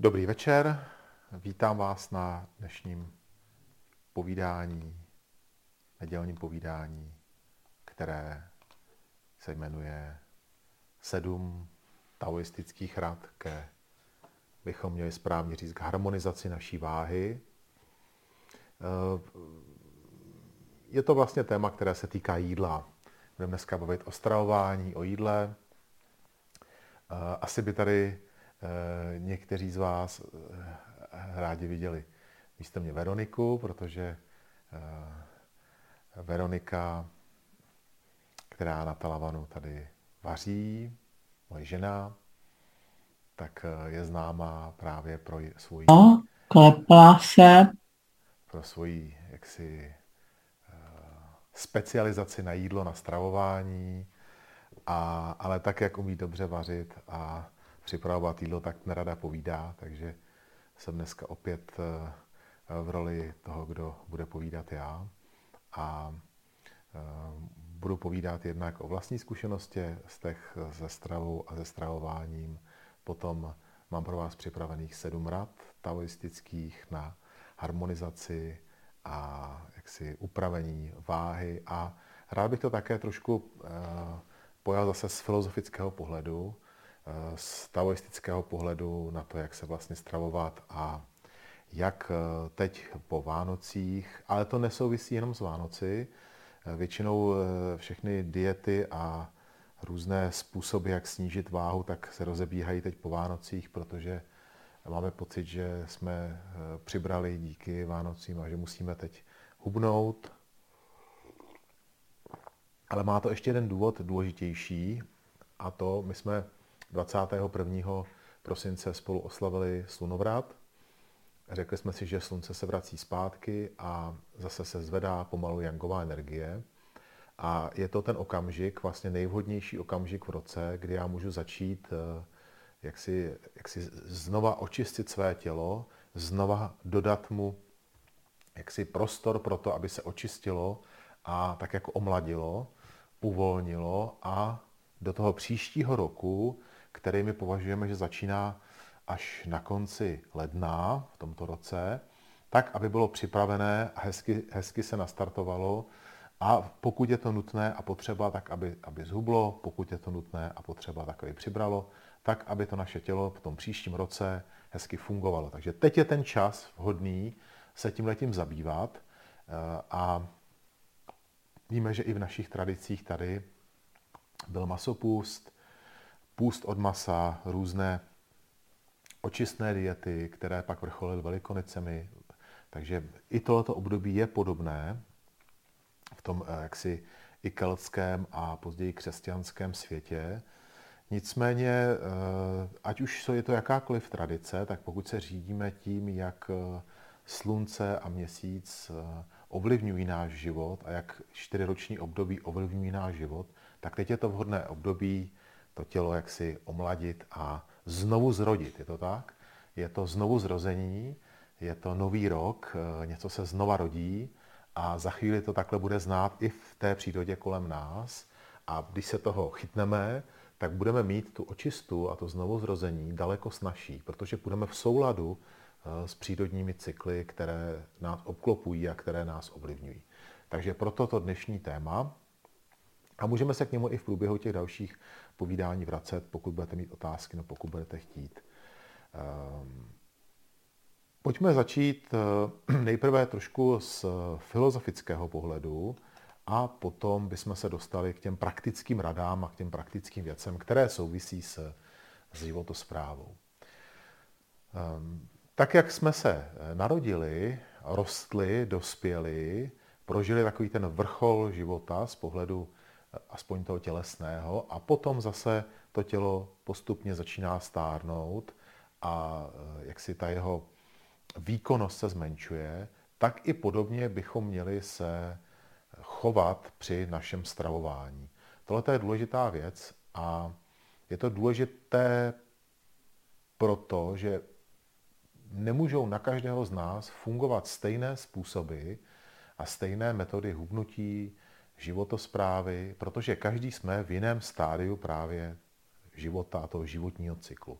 Dobrý večer, vítám vás na dnešním povídání, nedělním povídání, které se jmenuje Sedm taoistických rad ke, bychom měli správně říct, k harmonizaci naší váhy. Je to vlastně téma, které se týká jídla. Budeme dneska bavit o stravování, o jídle. Asi by tady Eh, někteří z vás eh, rádi viděli místo mě Veroniku, protože eh, Veronika, která na Talavanu tady vaří, moje žena, tak je známá právě pro svůj... No, klepla se. Pro svoji jaksi specializaci na jídlo, na stravování, a, ale tak, jak umí dobře vařit a připravovat jídlo, tak nerada povídá, takže jsem dneska opět eh, v roli toho, kdo bude povídat já. A eh, budu povídat jednak o vlastní zkušenosti z těch ze stravou a ze stravováním. Potom mám pro vás připravených sedm rad taoistických na harmonizaci a jaksi upravení váhy. A rád bych to také trošku eh, pojal zase z filozofického pohledu, z taoistického pohledu na to, jak se vlastně stravovat a jak eh, teď po Vánocích, ale to nesouvisí jenom s Vánoci. Eh, většinou eh, všechny diety a různé způsoby, jak snížit váhu, tak se rozebíhají teď po Vánocích, protože máme pocit, že jsme přibrali díky Vánocím a že musíme teď hubnout. Ale má to ještě jeden důvod důležitější a to my jsme 21. prosince spolu oslavili slunovrat. Řekli jsme si, že slunce se vrací zpátky a zase se zvedá pomalu jangová energie. A je to ten okamžik, vlastně nejvhodnější okamžik v roce, kdy já můžu začít eh, jak si, jak si znova očistit své tělo, znova dodat mu jaksi prostor pro to, aby se očistilo a tak jako omladilo, uvolnilo a do toho příštího roku který my považujeme, že začíná až na konci ledna v tomto roce, tak, aby bylo připravené a hezky, hezky se nastartovalo a pokud je to nutné a potřeba, tak aby, aby zhublo, pokud je to nutné a potřeba, tak aby přibralo, tak, aby to naše tělo v tom příštím roce hezky fungovalo. Takže teď je ten čas vhodný se tím letím zabývat eh, a víme, že i v našich tradicích tady byl masopust, půst od masa, různé očistné diety, které pak vrcholily velikonicemi. Takže i tohoto období je podobné v tom eh, jaksi i keltském a později křesťanském světě. Nicméně, eh, ať už je to jakákoliv tradice, tak pokud se řídíme tím, jak eh, slunce a měsíc ovlivňují náš život a jak čtyřiroční období ovlivňují náš život, tak teď je to vhodné období to tělo jaksi omladit a znovu zrodit. Je to tak? Je to znovu zrození, je to nový rok, eh, něco se znova rodí a za chvíli to takhle bude znát i v té přírodě kolem nás. A když se toho chytneme, tak budeme mít tu očistu a to znovu zrození daleko snažší, protože budeme v souladu eh, s přírodními cykly, které nás obklopují a které nás ovlivňují. Takže proto to dnešní téma, a můžeme se k němu i v průběhu těch dalších povídání vracet, pokud budete mít otázky, no pokud budete chtít. Ehm, pojďme začít eh, nejprve trošku z filozofického pohledu a potom bychom se dostali k těm praktickým radám a k těm praktickým věcem, které souvisí s, s životosprávou. Ehm, tak, jak jsme se narodili, rostli, dospěli, prožili takový ten vrchol života z pohledu aspoň toho tělesného, a potom zase to tělo postupně začíná stárnout a eh, jak si ta jeho výkonnost se zmenšuje, tak i podobně bychom měli se chovat při našem stravování. Tohle je důležitá věc a je to důležité proto, že nemůžou na každého z nás fungovat stejné způsoby a stejné metody hubnutí, životosprávy, protože každý jsme v jiném stádiu právě života a toho životního cyklu.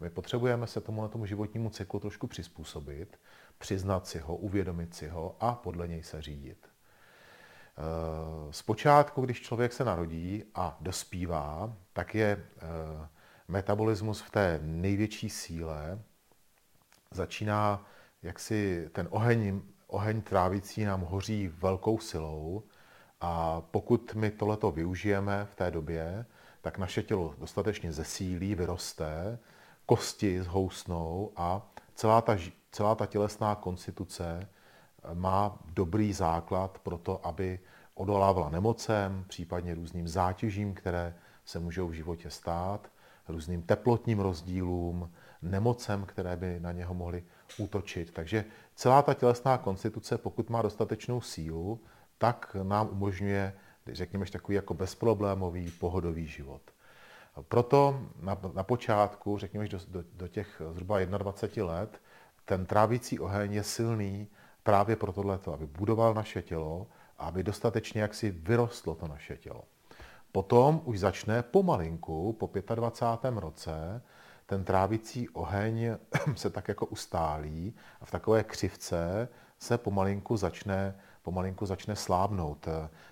My potřebujeme se tomu, tomu životnímu cyklu trošku přizpůsobit, přiznat si ho, uvědomit si ho a podle něj se řídit. Eh, zpočátku, když člověk se narodí a dospívá, tak je eh, metabolismus v té největší síle. Začíná, jak si ten oheň, oheň trávicí nám hoří velkou silou a pokud my tohleto využijeme v té době, tak naše tělo dostatečně zesílí, vyroste, kosti zhousnou a celá ta, celá ta tělesná konstituce má dobrý základ pro to, aby odolávala nemocem, případně různým zátěžím, které se můžou v životě stát, různým teplotním rozdílům, nemocem, které by na něho mohly útočit. Takže celá ta tělesná konstituce, pokud má dostatečnou sílu, tak nám umožňuje, řekněme, takový jako bezproblémový, pohodový život. Proto na, na počátku, řekněme, do, do, do těch zhruba 21 let, ten trávící oheň je silný právě pro tohleto, aby budoval naše tělo a aby dostatečně jaksi vyrostlo to naše tělo. Potom už začne pomalinku, po 25. roce, ten trávicí oheň se tak jako ustálí a v takové křivce se pomalinku začne, pomalinku začne slábnout.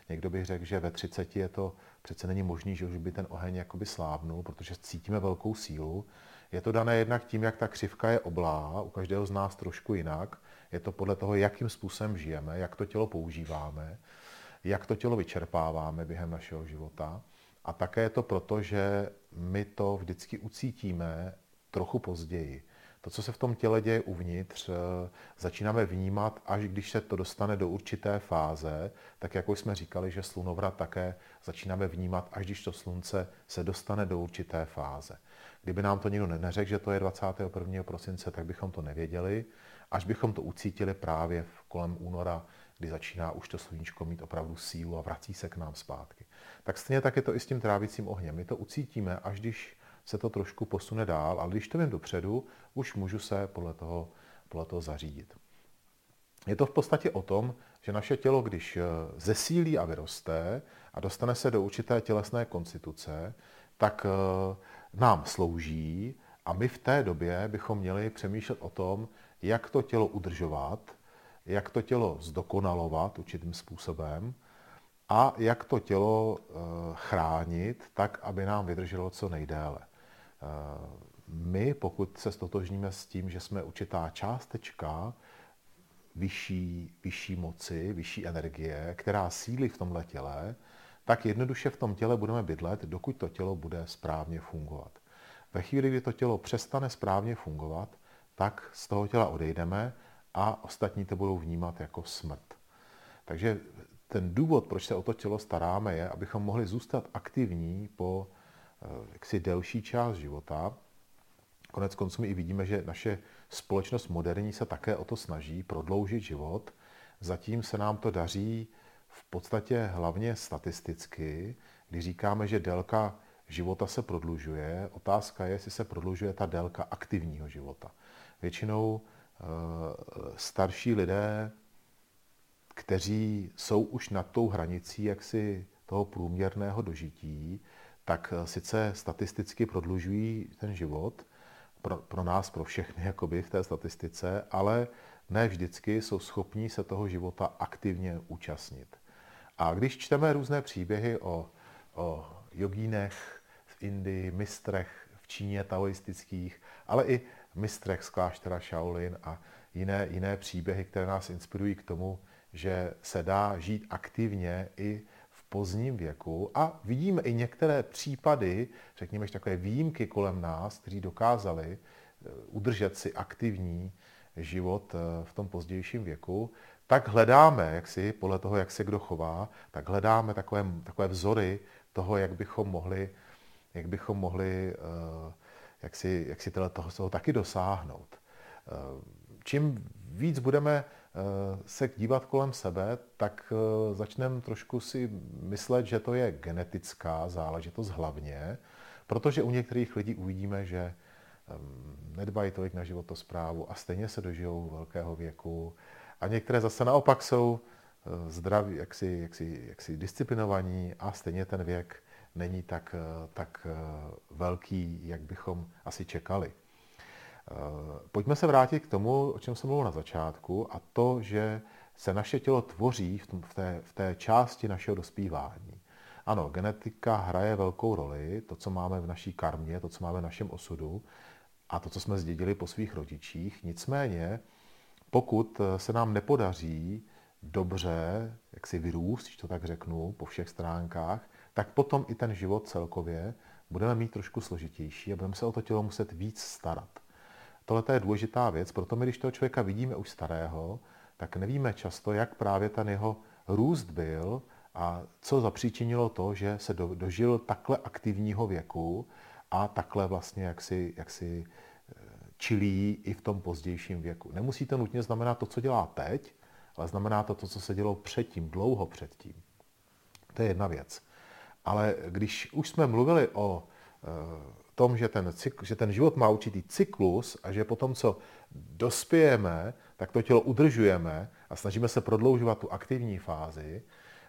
Někdo by řekl, že ve 30 je to přece není možný, že už by ten oheň jakoby slábnul, protože cítíme velkou sílu. Je to dané jednak tím, jak ta křivka je oblá, u každého z nás trošku jinak. Je to podle toho, jakým způsobem žijeme, jak to tělo používáme, jak to tělo vyčerpáváme během našeho života. A také je to proto, že my to vždycky ucítíme trochu později. To, co se v tom těle děje uvnitř, eh, začínáme vnímat, až když se to dostane do určité fáze, tak jako jsme říkali, že slunovrat také začínáme vnímat, až když to slunce se dostane do určité fáze. Kdyby nám to nikdo neřekl, že to je 21. prosince, tak bychom to nevěděli, až bychom to ucítili právě v kolem února, kdy začíná už to sluníčko mít opravdu sílu a vrací se k nám zpátky. Tak stejně tak je to i s tím trávicím ohněm. My to ucítíme, až když se to trošku posune dál, ale když to vím dopředu, už můžu se podle toho, podle toho zařídit. Je to v podstatě o tom, že naše tělo, když eh, zesílí a vyroste a dostane se do určité tělesné konstituce, tak eh, nám slouží a my v té době bychom měli přemýšlet o tom, jak to tělo udržovat, jak to tělo zdokonalovat určitým způsobem a jak to tělo eh, chránit tak, aby nám vydrželo co nejdéle. Eh, my, pokud se stotožníme s tím, že jsme určitá částečka vyšší, vyšší moci, vyšší energie, která sílí v tomhle těle, tak jednoduše v tom těle budeme bydlet, dokud to tělo bude správně fungovat. Ve chvíli, kdy to tělo přestane správně fungovat, tak z toho těla odejdeme a ostatní to budou vnímat jako smrt. Takže ten důvod, proč se o to tělo staráme, je, abychom mohli zůstat aktivní po jaksi delší část života. Konec konců my i vidíme, že naše společnost moderní se také o to snaží prodloužit život. Zatím se nám to daří v podstatě hlavně statisticky, kdy říkáme, že délka života se prodlužuje. Otázka je, jestli se prodlužuje ta délka aktivního života. Většinou eh, starší lidé, kteří jsou už nad tou hranicí jaksi toho průměrného dožití, tak eh, sice statisticky prodlužují ten život, pro, pro nás, pro všechny jakoby v té statistice, ale ne vždycky jsou schopní se toho života aktivně účastnit. A když čteme různé příběhy o, o jogínech v Indii, mistrech v Číně taoistických, ale i mistrech z kláštera Shaolin a jiné, jiné příběhy, které nás inspirují k tomu, že se dá žít aktivně i pozdním věku a vidíme i některé případy, řekněme, takové výjimky kolem nás, kteří dokázali eh, udržet si aktivní život eh, v tom pozdějším věku, tak hledáme, jak si, podle toho, jak se kdo chová, tak hledáme takové, takové vzory toho, jak bychom mohli, jak bychom mohli uh, jak si, jak si toho, toho taky dosáhnout. Eh, čím víc budeme eh, se dívat kolem sebe, tak eh, začneme trošku si myslet, že to je genetická záležitost hlavně, protože u některých lidí uvidíme, že nedbají tolik na životosprávu a stejně se dožijou velkého věku. A některé zase naopak jsou zdraví, jaksi, jaksi, jaksi disciplinovaní a stejně ten věk není tak, tak velký, jak bychom asi čekali. Pojďme se vrátit k tomu, o čem jsem mluvil na začátku, a to, že se naše tělo tvoří v, té, v té části našeho dospívání. Ano, genetika hraje velkou roli, to, co máme v naší karmě, to, co máme v našem osudu a to, co jsme zdědili po svých rodičích. Nicméně, pokud se nám nepodaří dobře, jak si vyrůst, když to tak řeknu, po všech stránkách, tak potom i ten život celkově budeme mít trošku složitější a budeme se o to tělo muset víc starat. Tohle je důležitá věc, proto my, když toho člověka vidíme už starého, tak nevíme často, jak právě ten jeho růst byl a co zapříčinilo to, že se do, dožil takhle aktivního věku a takhle vlastně jaksi, jaksi eh, čilí i v tom pozdějším věku. Nemusí to nutně znamenat to, co dělá teď, ale znamená to to, co se dělo předtím, dlouho předtím. To je jedna věc. Ale když už jsme mluvili o e, tom, že ten, cykl, že ten život má určitý cyklus a že potom, co dospějeme, tak to tělo udržujeme a snažíme se prodloužovat tu aktivní fázi,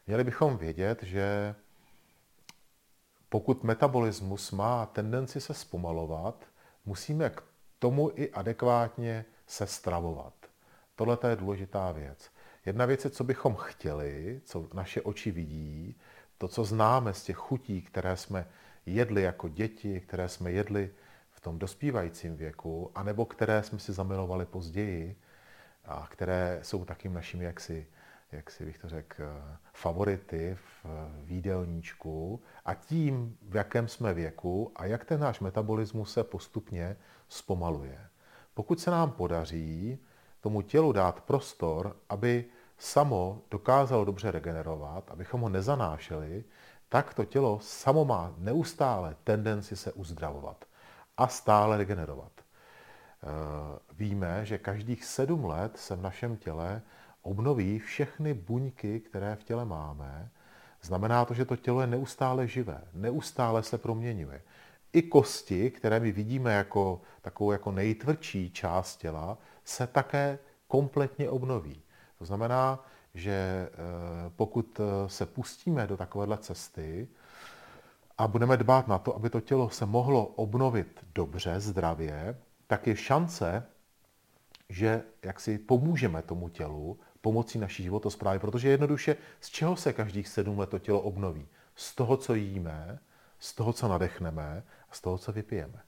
měli bychom vědět, že pokud metabolismus má tendenci se zpomalovat, musíme k tomu i adekvátně se stravovat. Tohle je důležitá věc. Jedna věc je, co bychom chtěli, co naše oči vidí, to, co známe z těch chutí, které jsme jedli jako děti, které jsme jedli v tom dospívajícím věku, anebo které jsme si zamilovali později a které jsou takým našimi, jaksi, jak si bych to řekl, favority v výdelníčku a tím, v jakém jsme věku a jak ten náš metabolismus se postupně zpomaluje. Pokud se nám podaří tomu tělu dát prostor, aby samo dokázalo dobře regenerovat, abychom ho nezanášeli, tak to tělo samo má neustále tendenci se uzdravovat a stále regenerovat. Eh, víme, že každých sedm let se v našem těle obnoví všechny buňky, které v těle máme. Znamená to, že to tělo je neustále živé, neustále se proměňuje. I kosti, které my vidíme jako takovou jako nejtvrdší část těla, se také kompletně obnoví. To znamená, že eh, pokud eh, se pustíme do takovéhle cesty a budeme dbát na to, aby to tělo se mohlo obnovit dobře, zdravě, tak je šance, že jak si pomůžeme tomu tělu pomocí naší životosprávy, protože jednoduše z čeho se každých sedm let to tělo obnoví? Z toho, co jíme, z toho, co nadechneme a z toho, co vypijeme.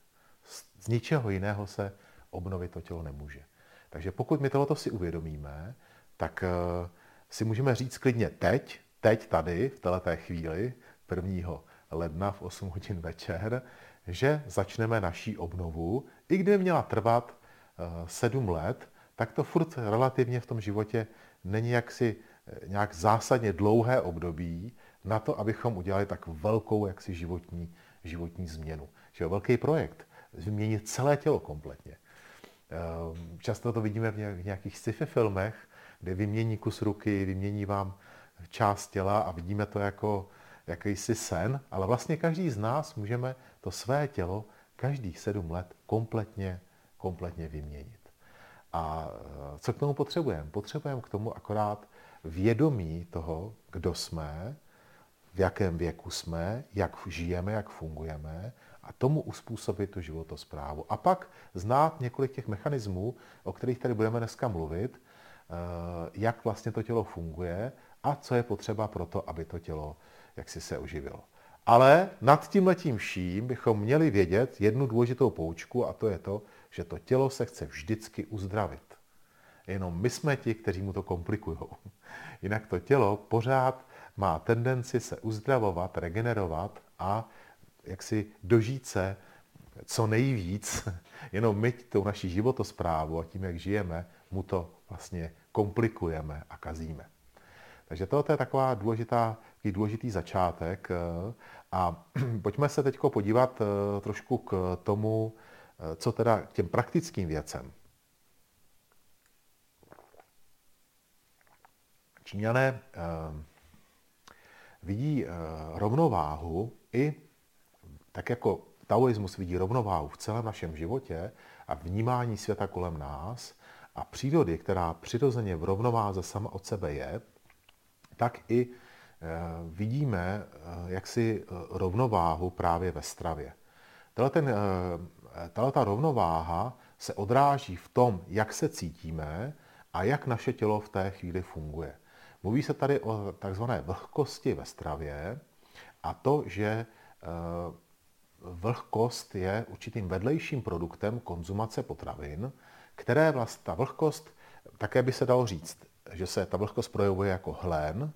Z ničeho jiného se obnovit to tělo nemůže. Takže pokud my tohoto si uvědomíme, tak eh, si můžeme říct klidně teď, teď tady, v této chvíli, 1. ledna v 8 hodin večer, že začneme naší obnovu. I kdyby měla trvat 7 eh, let, tak to furt relativně v tom životě není jaksi eh, nějak zásadně dlouhé období na to, abychom udělali tak velkou jaksi životní, životní změnu. Že velký projekt, změnit celé tělo kompletně. Ehm, často to vidíme v nějakých sci-fi filmech, kde vymění kus ruky, vymění vám část těla a vidíme to jako jakýsi sen, ale vlastně každý z nás můžeme to své tělo každých sedm let kompletně, kompletně vyměnit. A e, co k tomu potřebujeme? Potřebujeme k tomu akorát vědomí toho, kdo jsme, v jakém věku jsme, jak žijeme, jak fungujeme a tomu uspůsobit tu životosprávu. A pak znát několik těch mechanismů, o kterých tady budeme dneska mluvit, jak vlastně to tělo funguje a co je potřeba pro to, aby to tělo jaksi se oživilo. Ale nad tím letím vším bychom měli vědět jednu důležitou poučku a to je to, že to tělo se chce vždycky uzdravit. Jenom my jsme ti, kteří mu to komplikují. Jinak to tělo pořád má tendenci se uzdravovat, regenerovat a jak si dožít se co nejvíc, jenom my tou naší životosprávu a tím, jak žijeme, mu to vlastně komplikujeme a kazíme. Takže to je taková důležitá, takový důležitý začátek. Eh, a pojďme se teď podívat eh, trošku k tomu, eh, co teda k těm praktickým věcem. Číňané vidí rovnováhu i tak jako taoismus vidí rovnováhu v celém našem životě a vnímání světa kolem nás, a přírody, která přirozeně v rovnováze sama od sebe je, tak i eh, vidíme eh, jaksi eh, rovnováhu právě ve stravě. Tato ta rovnováha se odráží v tom, jak se cítíme a jak naše tělo v té chvíli funguje. Mluví se tady o takzvané vlhkosti ve stravě a to, že vlhkost je určitým vedlejším produktem konzumace potravin, které vlastně ta vlhkost, také by se dalo říct, že se ta vlhkost projevuje jako hlen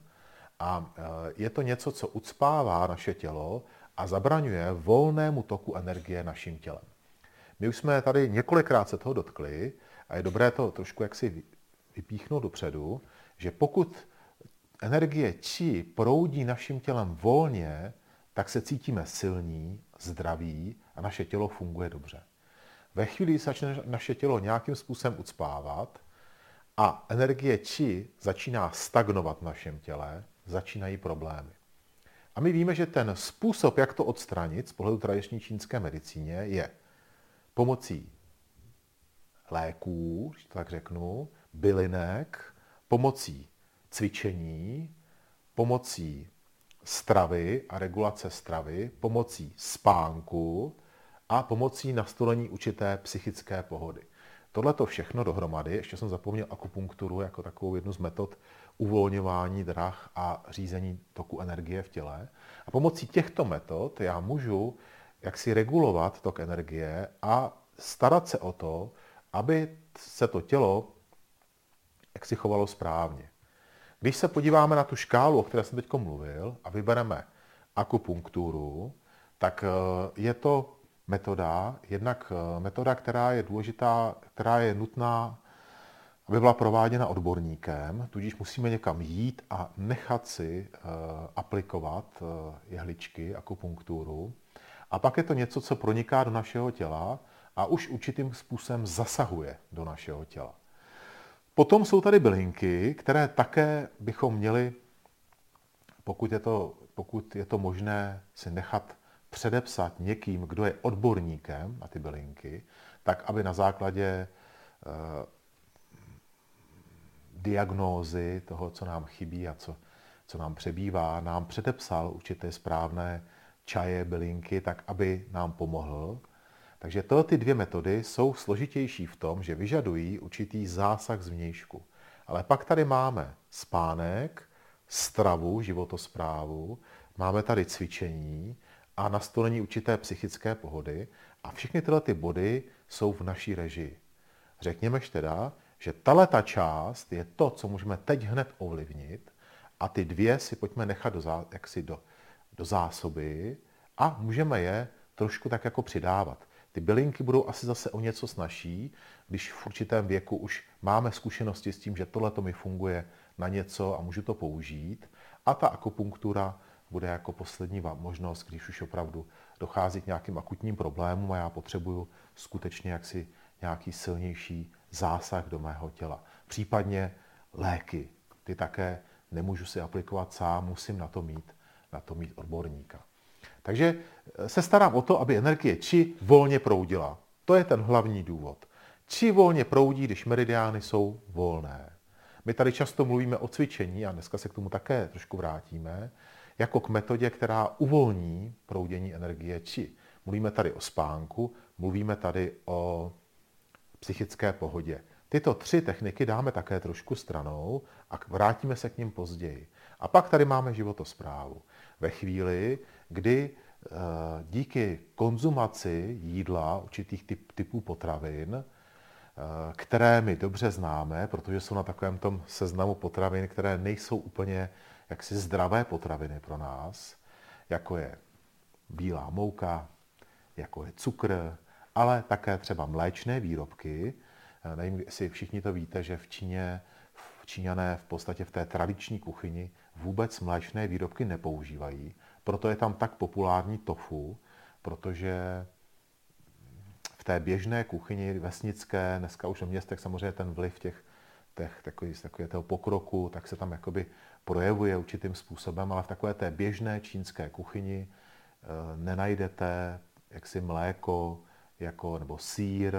a eh, je to něco, co ucpává naše tělo a zabraňuje volnému toku energie naším tělem. My už jsme tady několikrát se toho dotkli a je dobré to trošku jaksi vypíchnout dopředu, že pokud energie či proudí naším tělem volně, tak se cítíme silní, zdraví a naše tělo funguje dobře. Ve chvíli, kdy začne naše tělo nějakým způsobem ucpávat a energie či začíná stagnovat v našem těle, začínají problémy. A my víme, že ten způsob, jak to odstranit z pohledu tradiční čínské medicíně, je pomocí léků, tak řeknu, bylinek, pomocí cvičení, pomocí stravy a regulace stravy, pomocí spánku a pomocí nastolení určité psychické pohody. Tohle to všechno dohromady, ještě jsem zapomněl akupunkturu jako takovou jednu z metod uvolňování drah a řízení toku energie v těle. A pomocí těchto metod já můžu jaksi regulovat tok energie a starat se o to, aby se to tělo jak si chovalo správně. Když se podíváme na tu škálu, o které jsem teď mluvil, a vybereme akupunkturu, tak eh, je to metoda, jednak eh, metoda, která je důležitá, která je nutná, aby byla prováděna odborníkem, tudíž musíme někam jít a nechat si uh, aplikovat uh, jehličky, akupunkturu. A pak je to něco, co proniká do našeho těla a už určitým způsobem zasahuje do našeho těla. Potom jsou tady bylinky, které také bychom měli, pokud je to, pokud je to možné, si nechat předepsat někým, kdo je odborníkem na ty bylinky, tak aby na základě eh, diagnózy toho, co nám chybí a co, co nám přebývá, nám předepsal určité správné čaje, bylinky, tak aby nám pomohl. Takže tyhle ty dvě metody jsou složitější v tom, že vyžadují určitý zásah zvnějšku. Ale pak tady máme spánek, stravu, životosprávu, máme tady cvičení a nastolení určité psychické pohody a všechny tyhle ty body jsou v naší režii. Řekněme teda, že ta část je to, co můžeme teď hned ovlivnit a ty dvě si pojďme nechat do, zá, jaksi do, do zásoby a můžeme je trošku tak jako přidávat. Ty bylinky budou asi zase o něco snažší, když v určitém věku už máme zkušenosti s tím, že tohle to mi funguje na něco a můžu to použít. A ta akupunktura bude jako poslední možnost, když už opravdu dochází k nějakým akutním problémům a já potřebuju skutečně jaksi nějaký silnější zásah do mého těla. Případně léky. Ty také nemůžu si aplikovat sám, musím na to mít, na to mít odborníka. Takže eh, se starám o to, aby energie či volně proudila. To je ten hlavní důvod. Či volně proudí, když meridiány jsou volné. My tady často mluvíme o cvičení, a dneska se k tomu také trošku vrátíme, jako k metodě, která uvolní proudění energie či. Mluvíme tady o spánku, mluvíme tady o psychické pohodě. Tyto tři techniky dáme také trošku stranou a vrátíme se k ním později. A pak tady máme životosprávu. Ve chvíli, kdy eh, díky konzumaci jídla, určitých typ, typů potravin, eh, které my dobře známe, protože jsou na takovém tom seznamu potravin, které nejsou úplně jaksi zdravé potraviny pro nás, jako je bílá mouka, jako je cukr, ale také třeba mléčné výrobky. Eh, nevím, jestli všichni to víte, že v Číně, v Číňané v podstatě v té tradiční kuchyni vůbec mléčné výrobky nepoužívají. Proto je tam tak populární tofu, protože v té běžné kuchyni vesnické, dneska už v městech samozřejmě ten vliv těch, těch takový, takový toho pokroku, tak se tam jakoby projevuje určitým způsobem, ale v takové té běžné čínské kuchyni e, nenajdete jaksi mléko jako, nebo sír,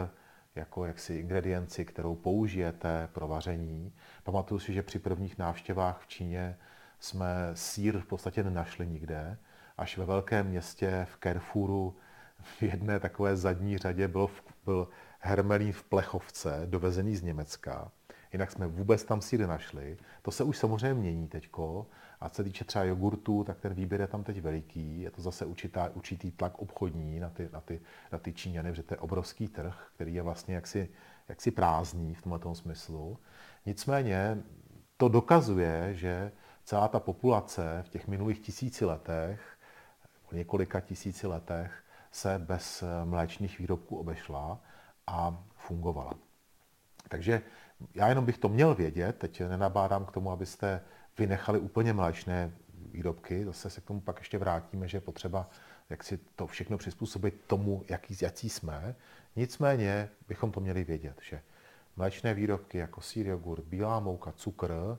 jako jaksi ingredienci, kterou použijete pro vaření. Pamatuju si, že při prvních návštěvách v Číně jsme sír v podstatě nenašli nikde. Až ve velkém městě v Carrefouru v jedné takové zadní řadě byl, byl hermelín v plechovce, dovezený z Německa. Jinak jsme vůbec tam síry našli. To se už samozřejmě mění teďko. A co se týče třeba jogurtu, tak ten výběr je tam teď veliký. Je to zase určitá, určitý tlak obchodní na ty, na ty, na ty Číňany, protože to je obrovský trh, který je vlastně jaksi, jaksi prázdný v tomhle smyslu. Nicméně to dokazuje, že celá ta populace v těch minulých tisíci letech, několika tisíci letech, se bez mléčných výrobků obešla a fungovala. Takže já jenom bych to měl vědět, teď nenabádám k tomu, abyste vynechali úplně mléčné výrobky, zase se k tomu pak ještě vrátíme, že je potřeba jak si to všechno přizpůsobit tomu, jaký, jací jsme. Nicméně bychom to měli vědět, že mléčné výrobky jako sír, jogurt, bílá mouka, cukr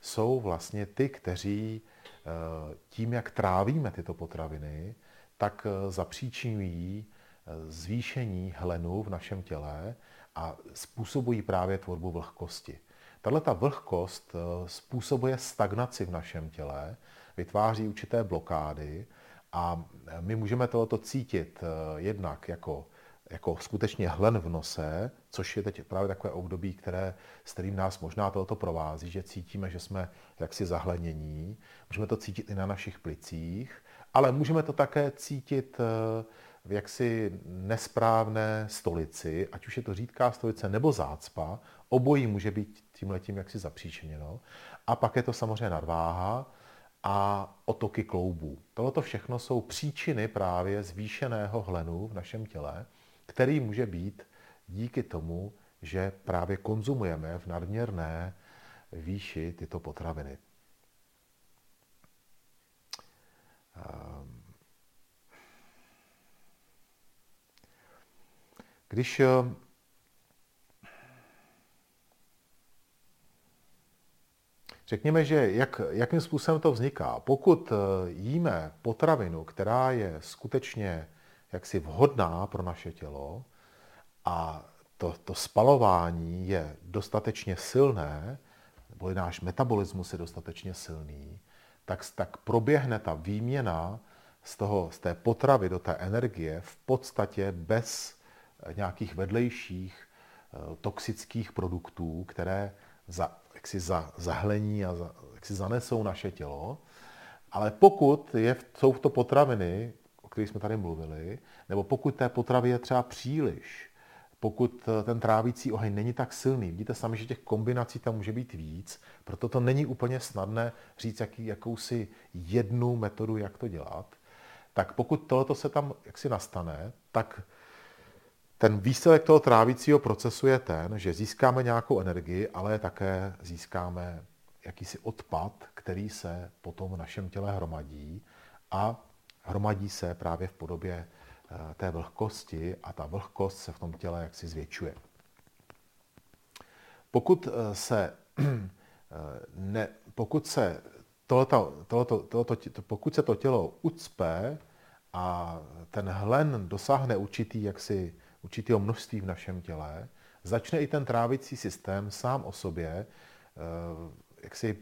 jsou vlastně ty, kteří eh, tím, jak trávíme tyto potraviny, tak eh, zapříčinují eh, zvýšení hlenu v našem těle a způsobují právě tvorbu vlhkosti. Tahle ta vlhkost způsobuje stagnaci v našem těle, vytváří určité blokády a my můžeme tohoto cítit jednak jako jako skutečně hlen v nose, což je teď právě takové období, které, s kterým nás možná toto provází, že cítíme, že jsme jaksi zahlenění. Můžeme to cítit i na našich plicích, ale můžeme to také cítit eh, v jaksi nesprávné stolici, ať už je to řídká stolice nebo zácpa, obojí může být tím letím jaksi zapříčeněno. A pak je to samozřejmě nadváha a otoky kloubů. Tohle všechno jsou příčiny právě zvýšeného hlenu v našem těle který může být díky tomu, že právě konzumujeme v nadměrné výši tyto potraviny. Ehm. Když Řekněme, že jak, jakým způsobem to vzniká. Pokud jíme potravinu, která je skutečně jaksi vhodná pro naše tělo a to, to spalování je dostatečně silné, nebo náš metabolismus je dostatečně silný, tak, tak proběhne ta výměna z, toho, z té potravy do té energie v podstatě bez nějakých vedlejších eh, toxických produktů, které za, jaksi za, zahlení a za, jaksi zanesou naše tělo. Ale pokud je, jsou to potraviny, kterých jsme tady mluvili, nebo pokud té potravy je třeba příliš, pokud eh, ten trávící oheň není tak silný, vidíte sami, že těch kombinací tam může být víc, proto to není úplně snadné říct jaký, jakousi jednu metodu, jak to dělat, tak pokud tohoto se tam jaksi nastane, tak ten výsledek toho trávícího procesu je ten, že získáme nějakou energii, ale také získáme jakýsi odpad, který se potom v našem těle hromadí a hromadí se právě v podobě eh, té vlhkosti a ta vlhkost se v tom těle jaksi zvětšuje. Pokud eh, se, eh, ne, pokud se tohleto, tohleto, tohleto, pokud se to tělo ucpe a ten hlen dosáhne určitý, jaksi, určitého množství v našem těle, začne i ten trávicí systém sám o sobě jak si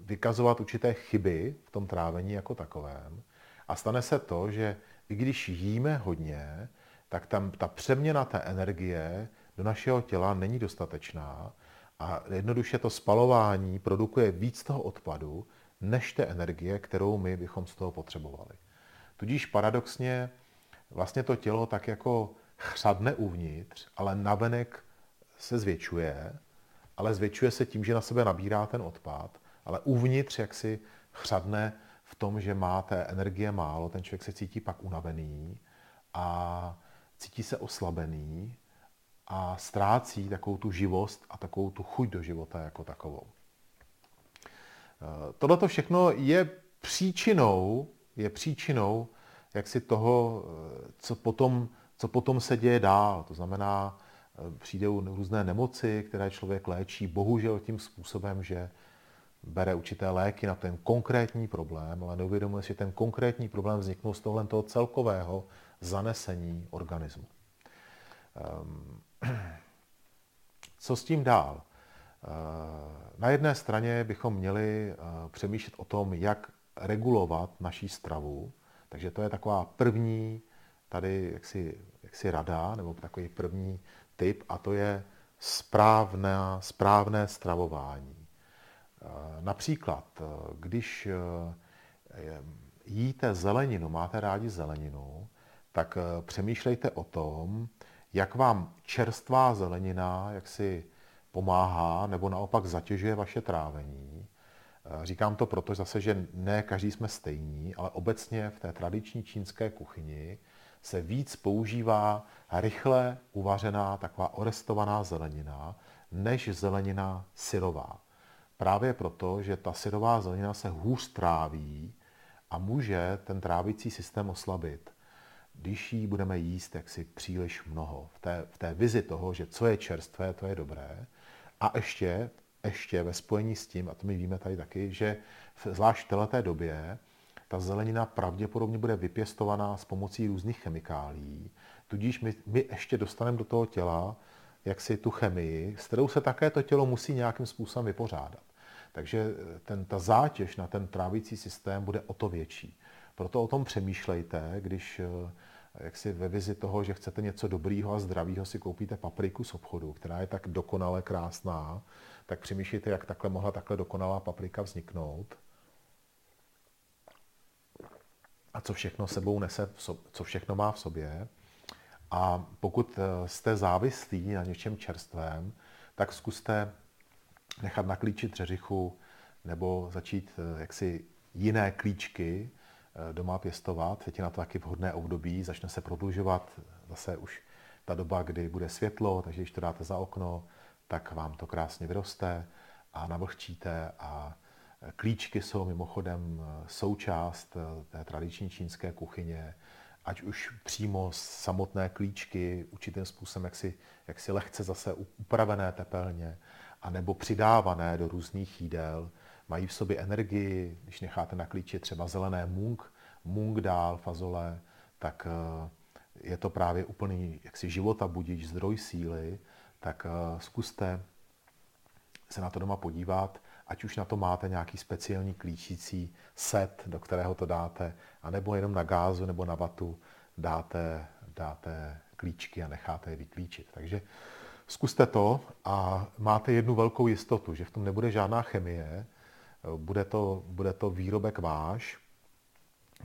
vykazovat určité chyby v tom trávení jako takovém. A stane se to, že i když jíme hodně, tak tam ta přeměna té energie do našeho těla není dostatečná a jednoduše to spalování produkuje víc toho odpadu, než té energie, kterou my bychom z toho potřebovali. Tudíž paradoxně vlastně to tělo tak jako chřadne uvnitř, ale navenek se zvětšuje, ale zvětšuje se tím, že na sebe nabírá ten odpad, ale uvnitř jaksi chřadne v tom, že má té energie málo, ten člověk se cítí pak unavený a cítí se oslabený a ztrácí takovou tu živost a takovou tu chuť do života jako takovou. Eh, Tohle všechno je příčinou, je příčinou jak si toho, eh, co potom, co potom se děje dál. To znamená, eh, přijdou různé nemoci, které člověk léčí, bohužel tím způsobem, že bere určité léky na ten konkrétní problém, ale neuvědomuje si, že ten konkrétní problém vzniknul z tohle toho celkového zanesení organismu. Ehm, co s tím dál? Ehm, na jedné straně bychom měli eh, přemýšlet o tom, jak regulovat naší stravu, takže to je taková první tady jaksi, jaksi rada, nebo takový první tip a to je správné, správné stravování. Například, když jíte zeleninu, máte rádi zeleninu, tak přemýšlejte o tom, jak vám čerstvá zelenina, jak si pomáhá nebo naopak zatěžuje vaše trávení. Eh, říkám to proto zase, že ne každý jsme stejní, ale obecně v té tradiční čínské kuchyni se víc používá rychle uvařená taková orestovaná zelenina, než zelenina syrová. Právě proto, že ta syrová zelenina se hůř tráví a může ten trávicí systém oslabit, když jí budeme jíst jaksi příliš mnoho. V té, v té vizi toho, že co je čerstvé, to je dobré, a ještě, ještě ve spojení s tím, a to my víme tady taky, že zvlášť v této době ta zelenina pravděpodobně bude vypěstovaná s pomocí různých chemikálí, tudíž my, my ještě dostaneme do toho těla jaksi tu chemii, s kterou se také to tělo musí nějakým způsobem vypořádat. Takže ten, ta zátěž na ten trávící systém bude o to větší. Proto o tom přemýšlejte, když jak si ve vizi toho, že chcete něco dobrýho a zdravého, si koupíte papriku z obchodu, která je tak dokonale krásná, tak přemýšlejte, jak takhle mohla takhle dokonalá paprika vzniknout. A co všechno sebou nese, co všechno má v sobě. A pokud eh, jste závislí na něčem čerstvém, tak zkuste nechat naklíčit řeřichu nebo začít eh, jaksi jiné klíčky, Eh, doma pěstovat. Teď je na to taky vhodné období, začne se prodlužovat zase už ta doba, kdy bude světlo, takže když to dáte za okno, tak vám to krásně vyroste a navlhčíte a klíčky jsou mimochodem eh, součást té tradiční čínské kuchyně, ať už přímo samotné klíčky, určitým způsobem jaksi, jaksi lehce zase upravené tepelně, anebo přidávané do různých jídel, mají v sobě energii, když necháte na klíči třeba zelené mung, mung dál, fazole, tak eh, je to právě úplný jaksi života budíč, zdroj síly, tak eh, zkuste se na to doma podívat, ať už na to máte nějaký speciální klíčící set, do kterého to dáte, anebo jenom na gázu nebo na vatu dáte, dáte klíčky a necháte je vyklíčit. Takže zkuste to a máte jednu velkou jistotu, že v tom nebude žádná chemie, bude to, bude to výrobek váš,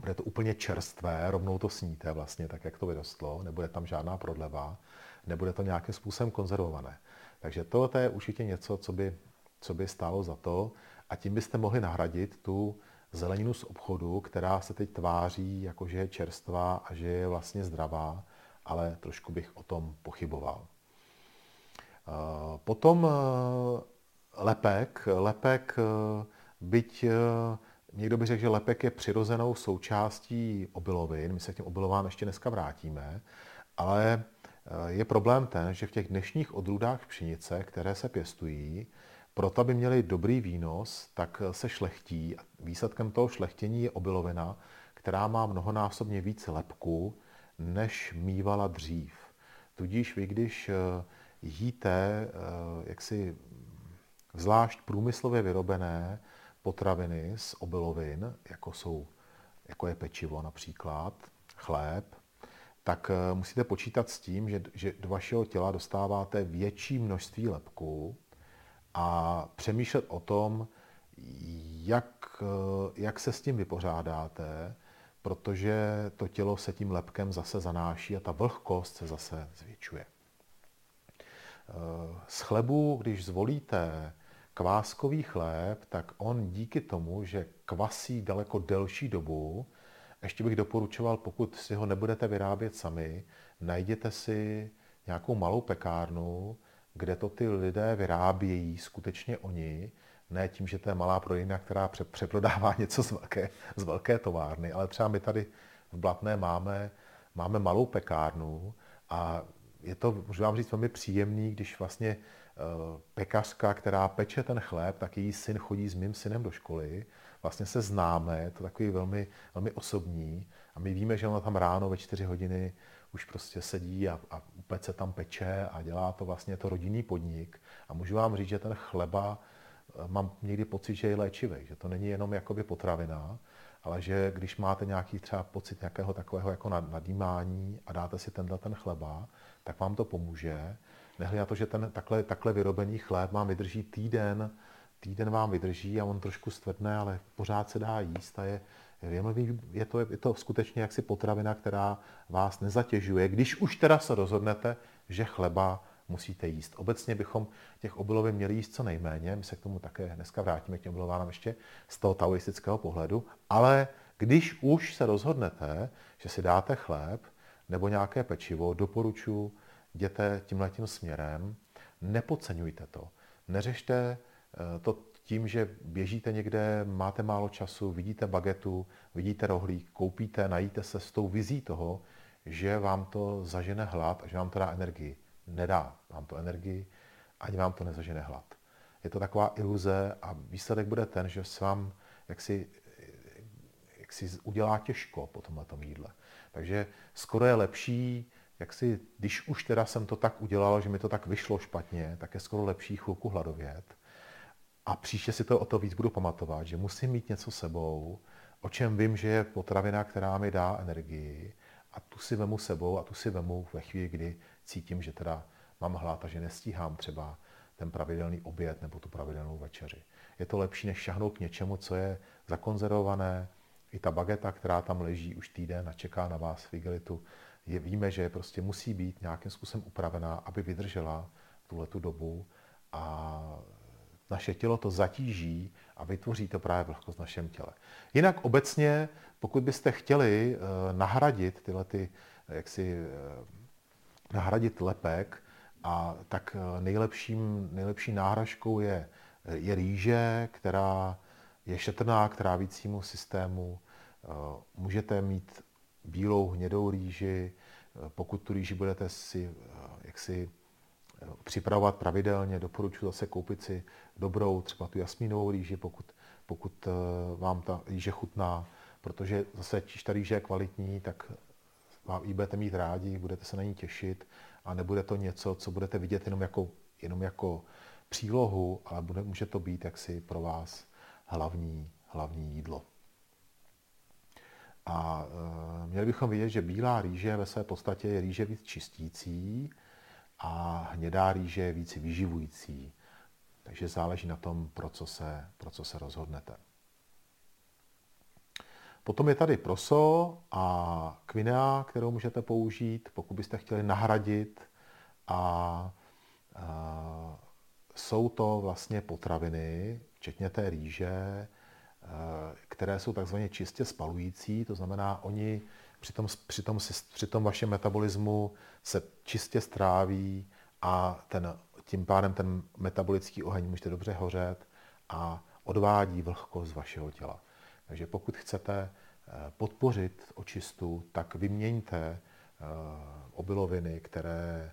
bude to úplně čerstvé, rovnou to sníte vlastně, tak jak to vyrostlo, nebude tam žádná prodleva, nebude to nějakým způsobem konzervované. Takže to je určitě něco, co by, co by stálo za to a tím byste mohli nahradit tu zeleninu z obchodu, která se teď tváří jako, že je čerstvá a že je vlastně zdravá, ale trošku bych o tom pochyboval. Eh, potom eh, lepek. Lepek eh, Byť někdo by řekl, že lepek je přirozenou součástí obilovin, my se k těm obilovám ještě dneska vrátíme, ale je problém ten, že v těch dnešních odrůdách pšenice, které se pěstují, proto, aby měli dobrý výnos, tak se šlechtí. Výsledkem toho šlechtění je obilovina, která má mnohonásobně více lepku, než mývala dřív. Tudíž vy, když eh, jíte jaksi zvlášť průmyslově vyrobené potraviny z obilovin, jako, jsou, jako je pečivo například, chléb, tak eh, musíte počítat s tím, že, že do vašeho těla dostáváte větší množství lepku a přemýšlet o tom, jak, eh, jak se s tím vypořádáte, protože to tělo se tím lepkem zase zanáší a ta vlhkost se zase zvětšuje. Eh, z chlebu, když zvolíte kváskový chléb, tak on díky tomu, že kvasí daleko delší dobu, ještě bych doporučoval, pokud si ho nebudete vyrábět sami, najděte si nějakou malou pekárnu, kde to ty lidé vyrábějí skutečně oni, ne tím, že to je malá prodejna, která přeprodává něco z velké, z velké továrny, ale třeba my tady v Blatné máme, máme malou pekárnu a je to, můžu vám říct, velmi příjemný, když vlastně Eh, pekařka, která peče ten chléb, tak její syn chodí s mým synem do školy. Vlastně se známe, je to takový velmi, velmi osobní. A my víme, že ona tam ráno ve čtyři hodiny už prostě sedí a, a pece tam peče a dělá to vlastně to rodinný podnik. A můžu vám říct, že ten chleba, eh, mám někdy pocit, že je léčivý, že to není jenom jakoby potravina, ale že když máte nějaký třeba pocit nějakého takového jako nadýmání a dáte si tenhle ten chleba, tak vám to pomůže nehledě na to, že ten takhle, takhle vyrobený chléb vám vydrží týden, týden vám vydrží a on trošku stvrdne, ale pořád se dá jíst a je, je to, je to skutečně jaksi potravina, která vás nezatěžuje, když už teda se rozhodnete, že chleba musíte jíst. Obecně bychom těch obilovin měli jíst co nejméně, my se k tomu také dneska vrátíme k těm obilovánám ještě z toho taoistického pohledu, ale když už se rozhodnete, že si dáte chléb nebo nějaké pečivo, doporučuji, jděte tímhletím směrem, nepodceňujte to. Neřešte eh, to tím, že běžíte někde, máte málo času, vidíte bagetu, vidíte rohlík, koupíte, najíte se s tou vizí toho, že vám to zažene hlad a že vám to dá energii. Nedá vám to energii, ani vám to nezažene hlad. Je to taková iluze a výsledek bude ten, že se vám jaksi, jaksi udělá těžko po tomhle jídle. Takže skoro je lepší, jak si, když už teda jsem to tak udělal, že mi to tak vyšlo špatně, tak je skoro lepší chvilku hladovět. A příště si to o to víc budu pamatovat, že musím mít něco sebou, o čem vím, že je potravina, která mi dá energii a tu si vemu sebou a tu si vemu ve chvíli, kdy cítím, že teda mám hlad a že nestíhám třeba ten pravidelný oběd nebo tu pravidelnou večeři. Je to lepší, než šahnout k něčemu, co je zakonzervované. I ta bageta, která tam leží už týden a čeká na vás v igelitu, je, víme, že prostě musí být nějakým způsobem upravená, aby vydržela tuhle tu dobu a naše tělo to zatíží a vytvoří to právě vlhkost v našem těle. Jinak obecně, pokud byste chtěli eh, nahradit tyhle ty, jaksi, eh, nahradit lepek, a tak eh, nejlepším, nejlepší náhražkou je, je rýže, která je šetrná k trávicímu systému. Můžete mít bílou, hnědou rýži, pokud tu rýži budete si jaksi připravovat pravidelně, doporučuji zase koupit si dobrou, třeba tu jasmínovou rýži, pokud, pokud eh, vám ta rýže chutná, protože zase, když ta rýže je kvalitní, tak vám ji budete mít rádi, budete se na ní těšit a nebude to něco, co budete vidět jenom jako, jenom jako přílohu, ale bude, může to být jaksi pro vás hlavní, hlavní jídlo. A e, měli bychom vidět, že bílá rýže ve své podstatě je rýže víc čistící a hnědá rýže je víc vyživující. Takže záleží na tom, pro co se, pro co se rozhodnete. Potom je tady proso a quinea, kterou můžete použít, pokud byste chtěli nahradit. A, a jsou to vlastně potraviny, včetně té rýže, které jsou takzvaně čistě spalující, to znamená, oni při tom, při tom, při tom vašem metabolismu se čistě stráví a ten tím pádem ten metabolický oheň můžete dobře hořet a odvádí vlhkost z vašeho těla. Takže pokud chcete eh, podpořit očistu, tak vyměňte eh, obiloviny, které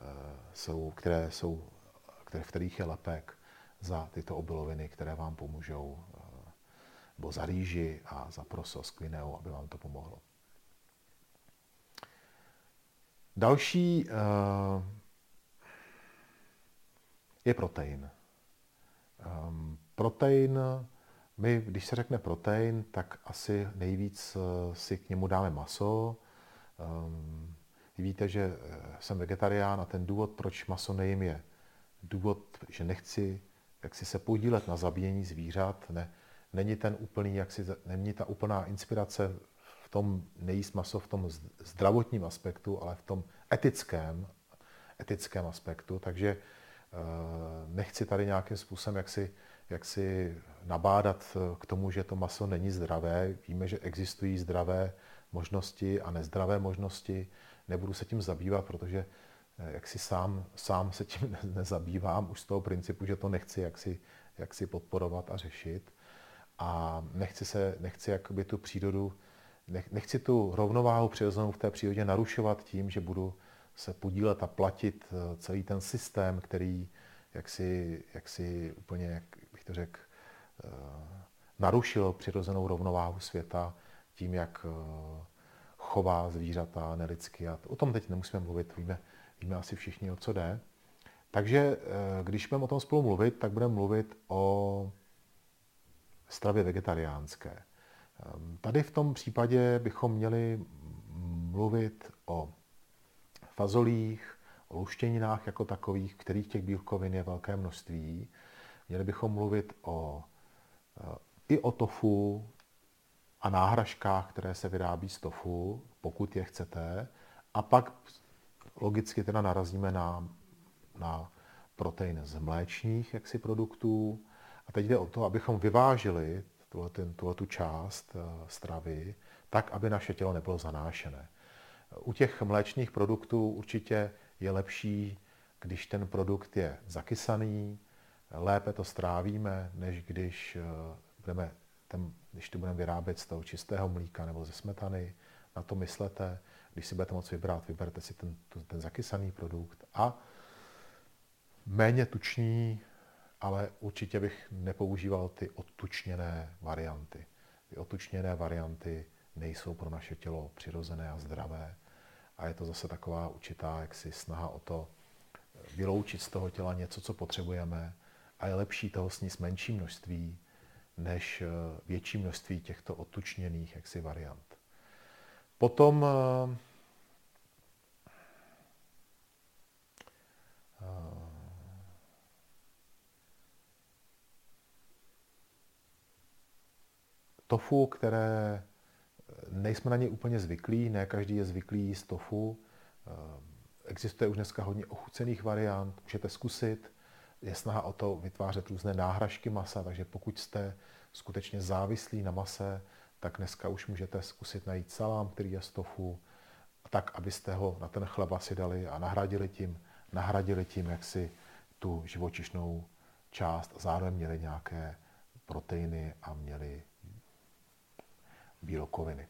eh, jsou, které jsou, které, v kterých je lepek, za tyto obiloviny, které vám pomůžou, nebo za rýži a za proso s kvineou, aby vám to pomohlo. Další je protein. Um, protein, my, když se řekne protein, tak asi nejvíc eh, si k němu dáme maso. Um, víte, že eh, jsem vegetarián a ten důvod, proč maso nejím, je důvod, že nechci jak si se podílet na zabíjení zvířat. Ne, není ten úplný, jak si, není ta úplná inspirace tom nejíst maso v tom zdravotním aspektu, ale v tom etickém, etickém aspektu. Takže Eh, nechci tady nějakým způsobem jaksi, jaksi nabádat eh, k tomu, že to maso není zdravé. Víme, že existují zdravé možnosti a nezdravé možnosti. Nebudu se tím zabývat, protože eh, jak si sám, sám se tím nezabývám, už z toho principu, že to nechci jaksi, jaksi podporovat a řešit. A nechci, se, nechci jakoby tu přírodu, nechci tu rovnováhu přirozenou v té přírodě narušovat tím, že budu se podílet a platit eh, celý ten systém, který jaksi, jaksi úplně, jak bych to řekl, eh, narušil přirozenou rovnováhu světa tím, jak eh, chová zvířata nelidsky. A o tom teď nemusíme mluvit, víme, víme asi všichni, o co jde. Takže když budeme o tom spolu mluvit, tak budeme mluvit o stravě vegetariánské. Tady v tom případě bychom měli mluvit o fazolích, o luštěninách jako takových, kterých těch bílkovin je velké množství. Měli bychom mluvit o, eh, i o tofu a náhražkách, které se vyrábí z tofu, pokud je chcete. A pak logicky teda narazíme na, na protein z mléčných jaksi produktů. A teď jde o to, abychom vyvážili tuhle tu část eh, stravy tak, aby naše tělo nebylo zanášené. U těch mléčných produktů určitě je lepší, když ten produkt je zakysaný, lépe to strávíme, než když eh, budeme, ten, když to budeme vyrábět z toho čistého mlíka nebo ze smetany. Na to myslete, když si budete moct vybrat, vyberte si ten, ten zakysaný produkt a méně tučný, ale určitě bych nepoužíval ty odtučněné varianty. Ty odtučněné varianty nejsou pro naše tělo přirozené a zdravé. A je to zase taková určitá jaksi snaha o to vyloučit z toho těla něco, co potřebujeme a je lepší toho sníst menší množství, než eh, větší množství těchto odtučněných jaksi variant. Potom uh, tofu, které nejsme na ně úplně zvyklí, ne každý je zvyklý jíst tofu. Eh, existuje už dneska hodně ochucených variant, můžete zkusit. Je snaha o to vytvářet různé náhražky masa, takže pokud jste skutečně závislí na mase, tak dneska už můžete zkusit najít salám, který je z tofu, tak, abyste ho na ten chleba si dali a nahradili tím, nahradili tím jaksi tu živočišnou část. Zároveň měli nějaké proteiny a měli bílkoviny.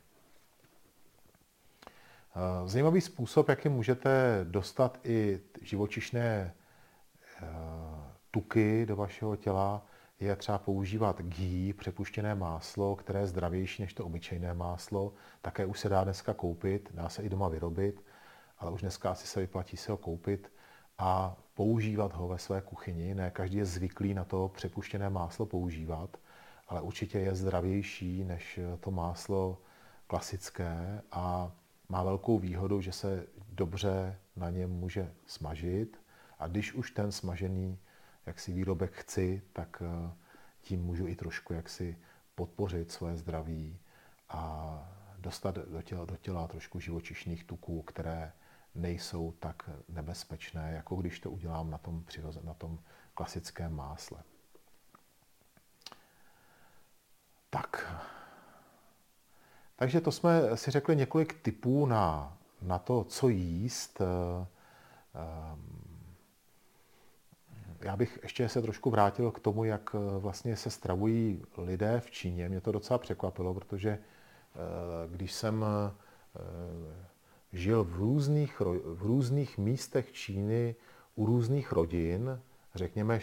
Eh, zajímavý způsob, jakým můžete dostat i živočišné eh, tuky do vašeho těla, je třeba používat ghee, přepuštěné máslo, které je zdravější než to obyčejné máslo. Také už se dá dneska koupit, dá se i doma vyrobit, ale už dneska asi se vyplatí se ho koupit a používat ho ve své kuchyni. Ne každý je zvyklý na to přepuštěné máslo používat, ale určitě je zdravější než to máslo klasické a má velkou výhodu, že se dobře na něm může smažit a když už ten smažený jaksi výrobek chci, tak eh, tím můžu i trošku jaksi podpořit svoje zdraví a dostat do těla, do těla trošku živočišných tuků, které nejsou tak nebezpečné, jako když to udělám na tom, na tom klasickém másle. Tak, takže to jsme si řekli několik typů na, na to, co jíst. Eh, eh, já bych ještě se trošku vrátil k tomu, jak eh, vlastně se stravují lidé v Číně. Mě to docela překvapilo, protože když jsem žil v různých, v různých místech Číny u různých rodin, řekněme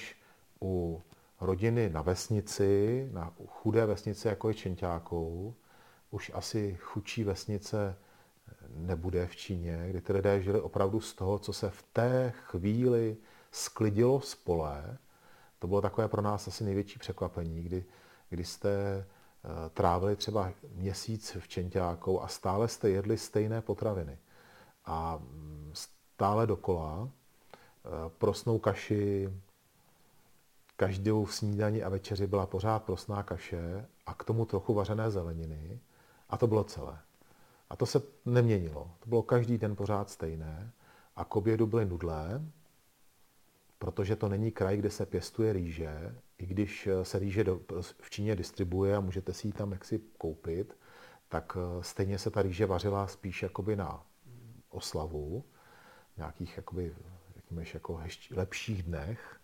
u rodiny na vesnici, na chudé vesnici, jako je Čenťákou, už asi chudší vesnice nebude v Číně, kdy ty lidé žili opravdu z toho, co se v té chvíli sklidilo z pole. To bylo takové pro nás asi největší překvapení, kdy, kdy jste eh, trávili třeba měsíc v Čenťákou a stále jste jedli stejné potraviny. A mm, stále dokola eh, prosnou kaši, každou snídani a večeři byla pořád prosná kaše a k tomu trochu vařené zeleniny. A to bylo celé. A to se neměnilo. To bylo každý den pořád stejné. A k obědu byly nudlé, protože to není kraj, kde se pěstuje rýže, i když se rýže v Číně distribuje a můžete si ji tam jaksi koupit, tak eh, stejně se ta rýže vařila spíš jakoby na oslavu, nějakých jakoby, jako lepších dnech.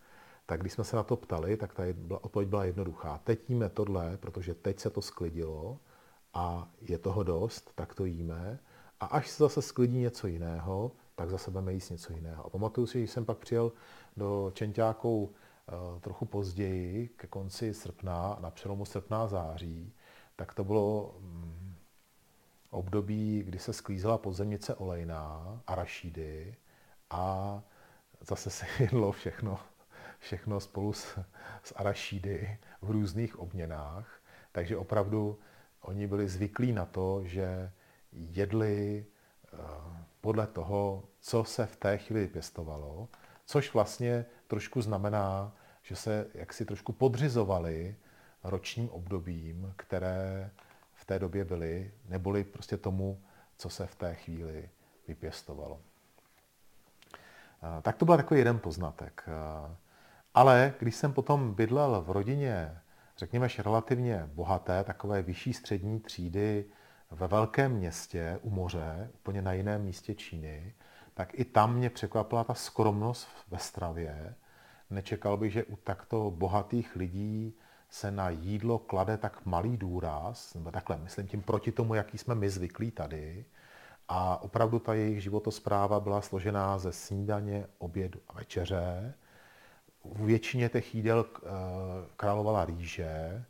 Tak když jsme se na to ptali, tak ta odpověď byla jednoduchá. Teď jíme tohle, protože teď se to sklidilo, a je toho dost, tak to jíme. A až se zase sklidí něco jiného, tak zase budeme jíst něco jiného. A pamatuju si, že jsem pak přijel do Čenťákou eh, trochu později, ke konci srpna, na přelomu srpna a září, tak to bylo mm, období, kdy se sklízela podzemnice olejná, arašídy a zase se jedlo všechno, všechno spolu s, s arašídy v různých obměnách. Takže opravdu Oni byli zvyklí na to, že jedli eh, podle toho, co se v té chvíli pěstovalo, což vlastně trošku znamená, že se jaksi trošku podřizovali ročním obdobím, které v té době byly, neboli prostě tomu, co se v té chvíli vypěstovalo. Tak to byl takový jeden poznatek. Ale když jsem potom bydlel v rodině, řekněme, relativně bohaté, takové vyšší střední třídy ve velkém městě u moře, úplně na jiném místě Číny, tak i tam mě překvapila ta skromnost ve stravě. Nečekal bych, že u takto bohatých lidí se na jídlo klade tak malý důraz, nebo takhle, myslím tím proti tomu, jaký jsme my zvyklí tady. A opravdu ta jejich životospráva byla složená ze snídaně, obědu a večeře. V většině těch jídel eh, královala rýže, eh,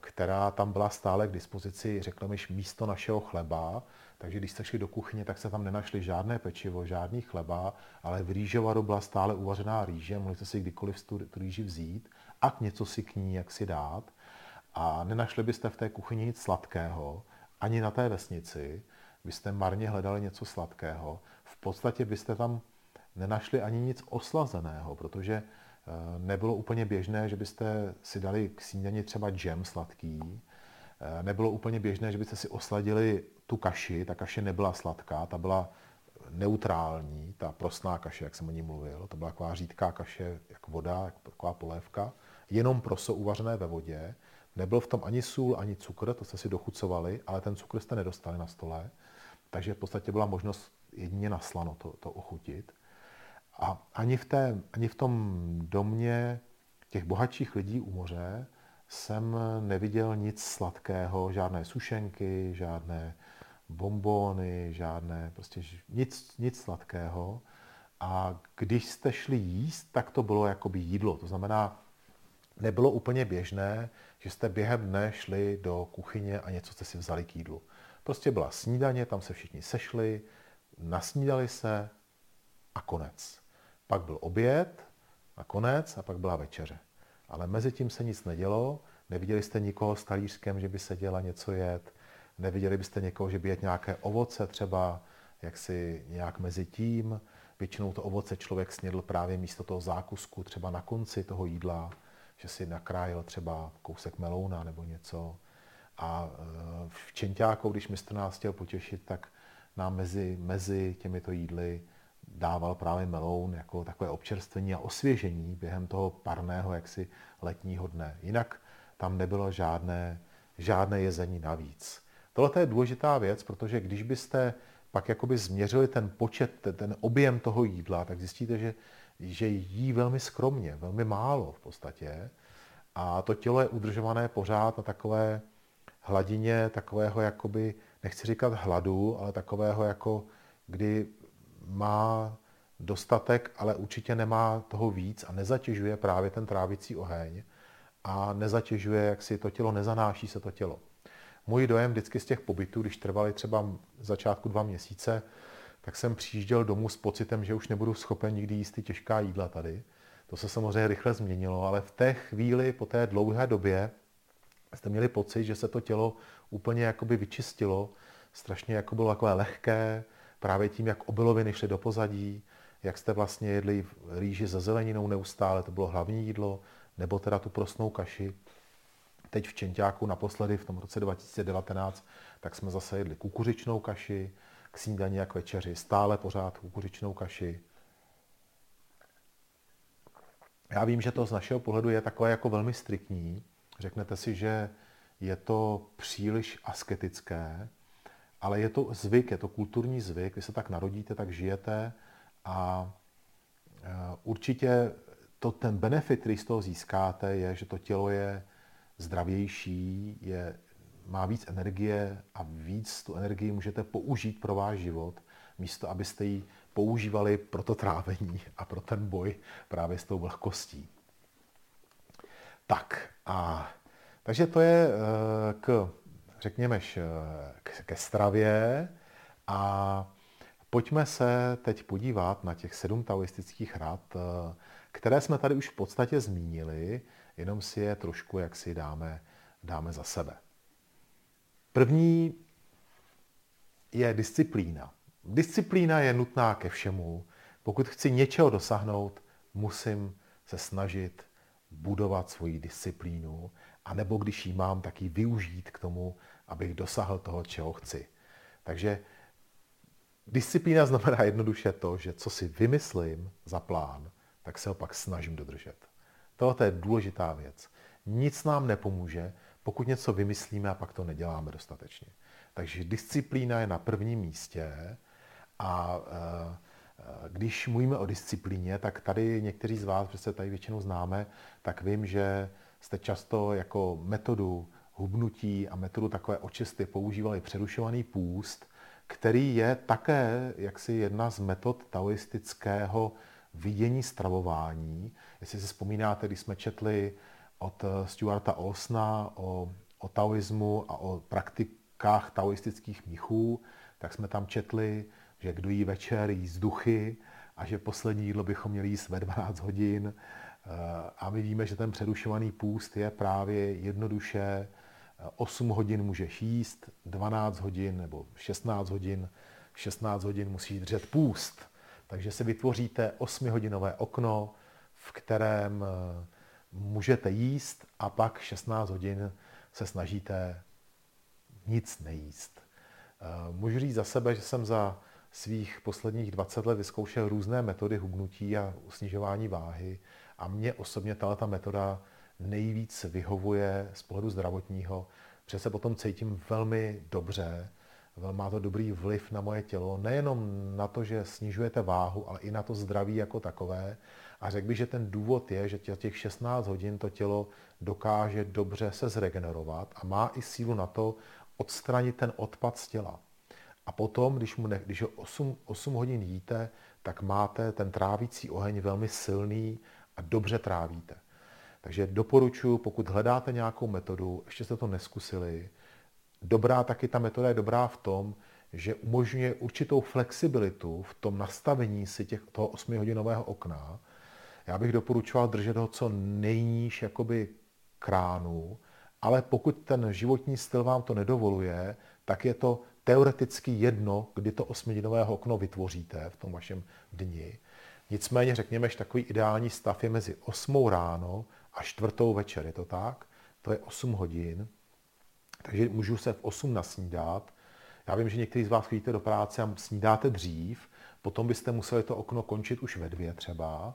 která tam byla stále k dispozici, řekněme, místo našeho chleba. Takže když jste šli do kuchyně, tak se tam nenašli žádné pečivo, žádný chleba, ale v rýžovaru byla stále uvařená rýže, mohli jste si kdykoliv tu, tu rýži vzít a něco si k ní jak si dát. A nenašli byste v té kuchyni nic sladkého, ani na té vesnici, byste marně hledali něco sladkého. V podstatě byste tam nenašli ani nic oslazeného, protože eh, nebylo úplně běžné, že byste si dali k snídani třeba džem sladký, eh, nebylo úplně běžné, že byste si osladili tu kaši, ta kaše nebyla sladká, ta byla neutrální, ta prosná kaše, jak jsem o ní mluvil, to byla taková řídká kaše, jak voda, jak taková polévka, jenom proso uvařené ve vodě. Nebyl v tom ani sůl, ani cukr, to jste si dochucovali, ale ten cukr jste nedostali na stole. Takže v podstatě byla možnost jedině na slano to, to ochutit. A ani v, té, ani v tom domě těch bohatších lidí u moře jsem neviděl nic sladkého, žádné sušenky, žádné bombóny, žádné, prostě nic, nic sladkého. A když jste šli jíst, tak to bylo jakoby jídlo. To znamená, nebylo úplně běžné, že jste během dne šli do kuchyně a něco jste si vzali k jídlu. Prostě byla snídaně, tam se všichni sešli, nasnídali se a konec. Pak byl oběd a konec a pak byla večeře. Ale mezi tím se nic nedělo, neviděli jste nikoho s talířkem, že by se děla něco jet, neviděli byste někoho, že by jet nějaké ovoce třeba, jak si nějak mezi tím. Většinou to ovoce člověk snědl právě místo toho zákusku, třeba na konci toho jídla, že si nakrájel třeba kousek melouna nebo něco. A e, v Čentáku, když mistr nás chtěl potěšit, tak nám mezi, mezi těmito jídly dával právě meloun jako takové občerstvení a osvěžení během toho parného jaksi letního dne. Jinak tam nebylo žádné, žádné jezení navíc. Tohle je důležitá věc, protože když byste pak jakoby změřili ten počet, ten objem toho jídla, tak zjistíte, že, že jí velmi skromně, velmi málo v podstatě. A to tělo je udržované pořád na takové hladině takového jakoby, nechci říkat hladu, ale takového jako, kdy má dostatek, ale určitě nemá toho víc a nezatěžuje právě ten trávicí oheň a nezatěžuje, jak si to tělo, nezanáší se to tělo. Můj dojem vždycky z těch pobytů, když trvali třeba začátku dva měsíce, tak jsem přijížděl domů s pocitem, že už nebudu schopen nikdy jíst ty těžká jídla tady. To se samozřejmě rychle změnilo, ale v té chvíli, po té dlouhé době, jste měli pocit, že se to tělo úplně jakoby vyčistilo, strašně jako bylo takové lehké, právě tím, jak obiloviny šly do pozadí, jak jste vlastně jedli rýži se zeleninou neustále, to bylo hlavní jídlo, nebo teda tu prosnou kaši. Teď v Čentáku naposledy v tom roce 2019, tak jsme zase jedli kukuřičnou kaši, k snídani jak večeři, stále pořád kukuřičnou kaši. Já vím, že to z našeho pohledu je takové jako velmi striktní, Řeknete si, že je to příliš asketické, ale je to zvyk, je to kulturní zvyk, vy se tak narodíte, tak žijete a e, určitě to, ten benefit, který z toho získáte, je, že to tělo je zdravější, je, má víc energie a víc tu energii můžete použít pro váš život, místo abyste ji používali pro to trávení a pro ten boj právě s tou vlhkostí. Tak a takže to je eh, k, řekněme, ke stravě a pojďme se teď podívat na těch sedm taoistických rad, eh, které jsme tady už v podstatě zmínili, jenom si je trošku, jak si dáme, dáme za sebe. První je disciplína. disciplína je nutná ke všemu. Pokud chci něčeho dosáhnout, musím se snažit budovat svoji disciplínu, a nebo když ji mám, tak ji využít k tomu, abych dosáhl toho, čeho chci. Takže disciplína znamená jednoduše to, že co si vymyslím za plán, tak se ho pak snažím dodržet. Tohle je důležitá věc. Nic nám nepomůže, pokud něco vymyslíme a pak to neděláme dostatečně. Takže disciplína je na prvním místě a e, když mluvíme o disciplíně, tak tady někteří z vás, protože se tady většinou známe, tak vím, že jste často jako metodu hubnutí a metodu takové očisty používali přerušovaný půst, který je také jaksi jedna z metod taoistického vidění stravování. Jestli si vzpomínáte, když jsme četli od Stuarta Osna o, o taoismu a o praktikách taoistických mnichů, tak jsme tam četli, že kdo jí večer, jí z duchy a že poslední jídlo bychom měli jíst ve 12 hodin. Eh, a my víme, že ten přerušovaný půst je právě jednoduše 8 hodin můžeš jíst, 12 hodin nebo 16 hodin, 16 hodin musíš držet půst. Takže si vytvoříte 8-hodinové okno, v kterém eh, můžete jíst a pak 16 hodin se snažíte nic nejíst. Eh, můžu říct za sebe, že jsem za svých posledních 20 let vyzkoušel různé metody hubnutí a snižování váhy a mně osobně tato metoda nejvíc vyhovuje z pohledu zdravotního, protože se potom cítím velmi dobře, má to dobrý vliv na moje tělo, nejenom na to, že snižujete váhu, ale i na to zdraví jako takové. A řekl bych, že ten důvod je, že těch 16 hodin to tělo dokáže dobře se zregenerovat a má i sílu na to odstranit ten odpad z těla. A potom, když, mu ne, když 8, 8 hodin jíte, tak máte ten trávící oheň velmi silný a dobře trávíte. Takže doporučuji, pokud hledáte nějakou metodu, ještě jste to neskusili, dobrá taky ta metoda je dobrá v tom, že umožňuje určitou flexibilitu v tom nastavení si těch, toho 8-hodinového okna. Já bych doporučoval držet ho co nejníž jakoby kránu, ale pokud ten životní styl vám to nedovoluje, tak je to teoreticky jedno, kdy to 8-hodinové okno vytvoříte v tom vašem dni. Nicméně řekněme, že takový ideální stav je mezi 8 ráno a čtvrtou večer, je to tak? To je 8 hodin, takže můžu se v 8 nasnídat. Já vím, že někteří z vás chodíte do práce a snídáte dřív, potom byste museli to okno končit už ve dvě třeba,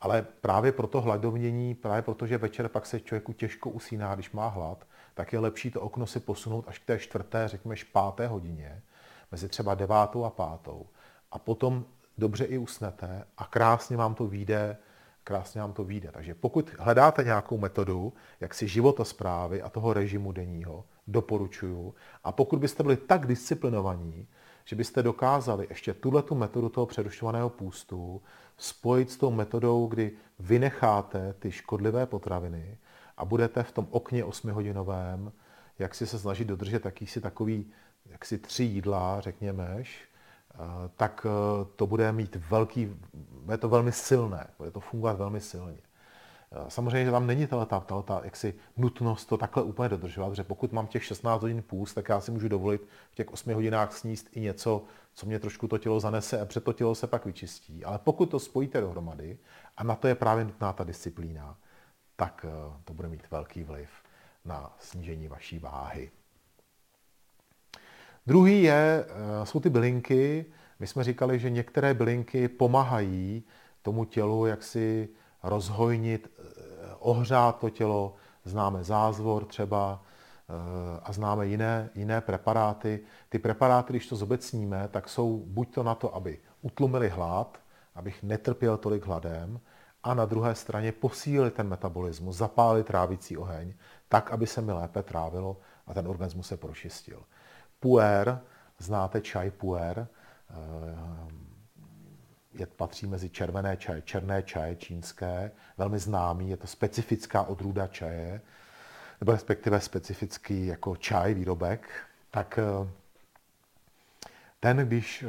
ale právě pro to hladovnění, právě protože večer pak se člověku těžko usíná, když má hlad, tak je lepší to okno si posunout až k té čtvrté, řekněme, páté hodině, mezi třeba devátou a pátou. A potom dobře i usnete a krásně vám to vyjde, krásně vám to vyjde. Takže pokud hledáte nějakou metodu, jak si životosprávy a toho režimu denního, doporučuju. A pokud byste byli tak disciplinovaní, že byste dokázali ještě tuhle tu metodu toho přerušovaného půstu spojit s tou metodou, kdy vynecháte ty škodlivé potraviny a budete v tom okně 8-hodinovém, jak si se snažit dodržet jakýsi takový, jaksi tři jídla, řekněme, tak eh, to bude mít velký, bude to velmi silné, bude to fungovat velmi silně. Eh, samozřejmě, že tam není ta, ta jaksi nutnost to takhle úplně dodržovat, že pokud mám těch 16 hodin půst, tak já si můžu dovolit v těch 8 hodinách sníst i něco, co mě trošku to tělo zanese a před to tělo se pak vyčistí. Ale pokud to spojíte dohromady, a na to je právě nutná ta disciplína, tak to bude mít velký vliv na snížení vaší váhy. Druhý je, eh, jsou ty bylinky. My jsme říkali, že některé bylinky pomáhají tomu tělu, jak si rozhojnit, eh, ohřát to tělo. Známe zázvor třeba eh, a známe jiné, jiné preparáty. Ty preparáty, když to zobecníme, tak jsou buď to na to, aby utlumili hlad, abych netrpěl tolik hladem, a na druhé straně posílili ten metabolismus, zapálili trávicí oheň, tak, aby se mi lépe trávilo a ten organismus se prošistil. Puer, znáte čaj puer, eh, je, patří mezi červené čaje, černé čaje čínské, velmi známý, je to specifická odrůda čaje, nebo respektive specifický jako čaj, výrobek, tak eh, ten, když eh,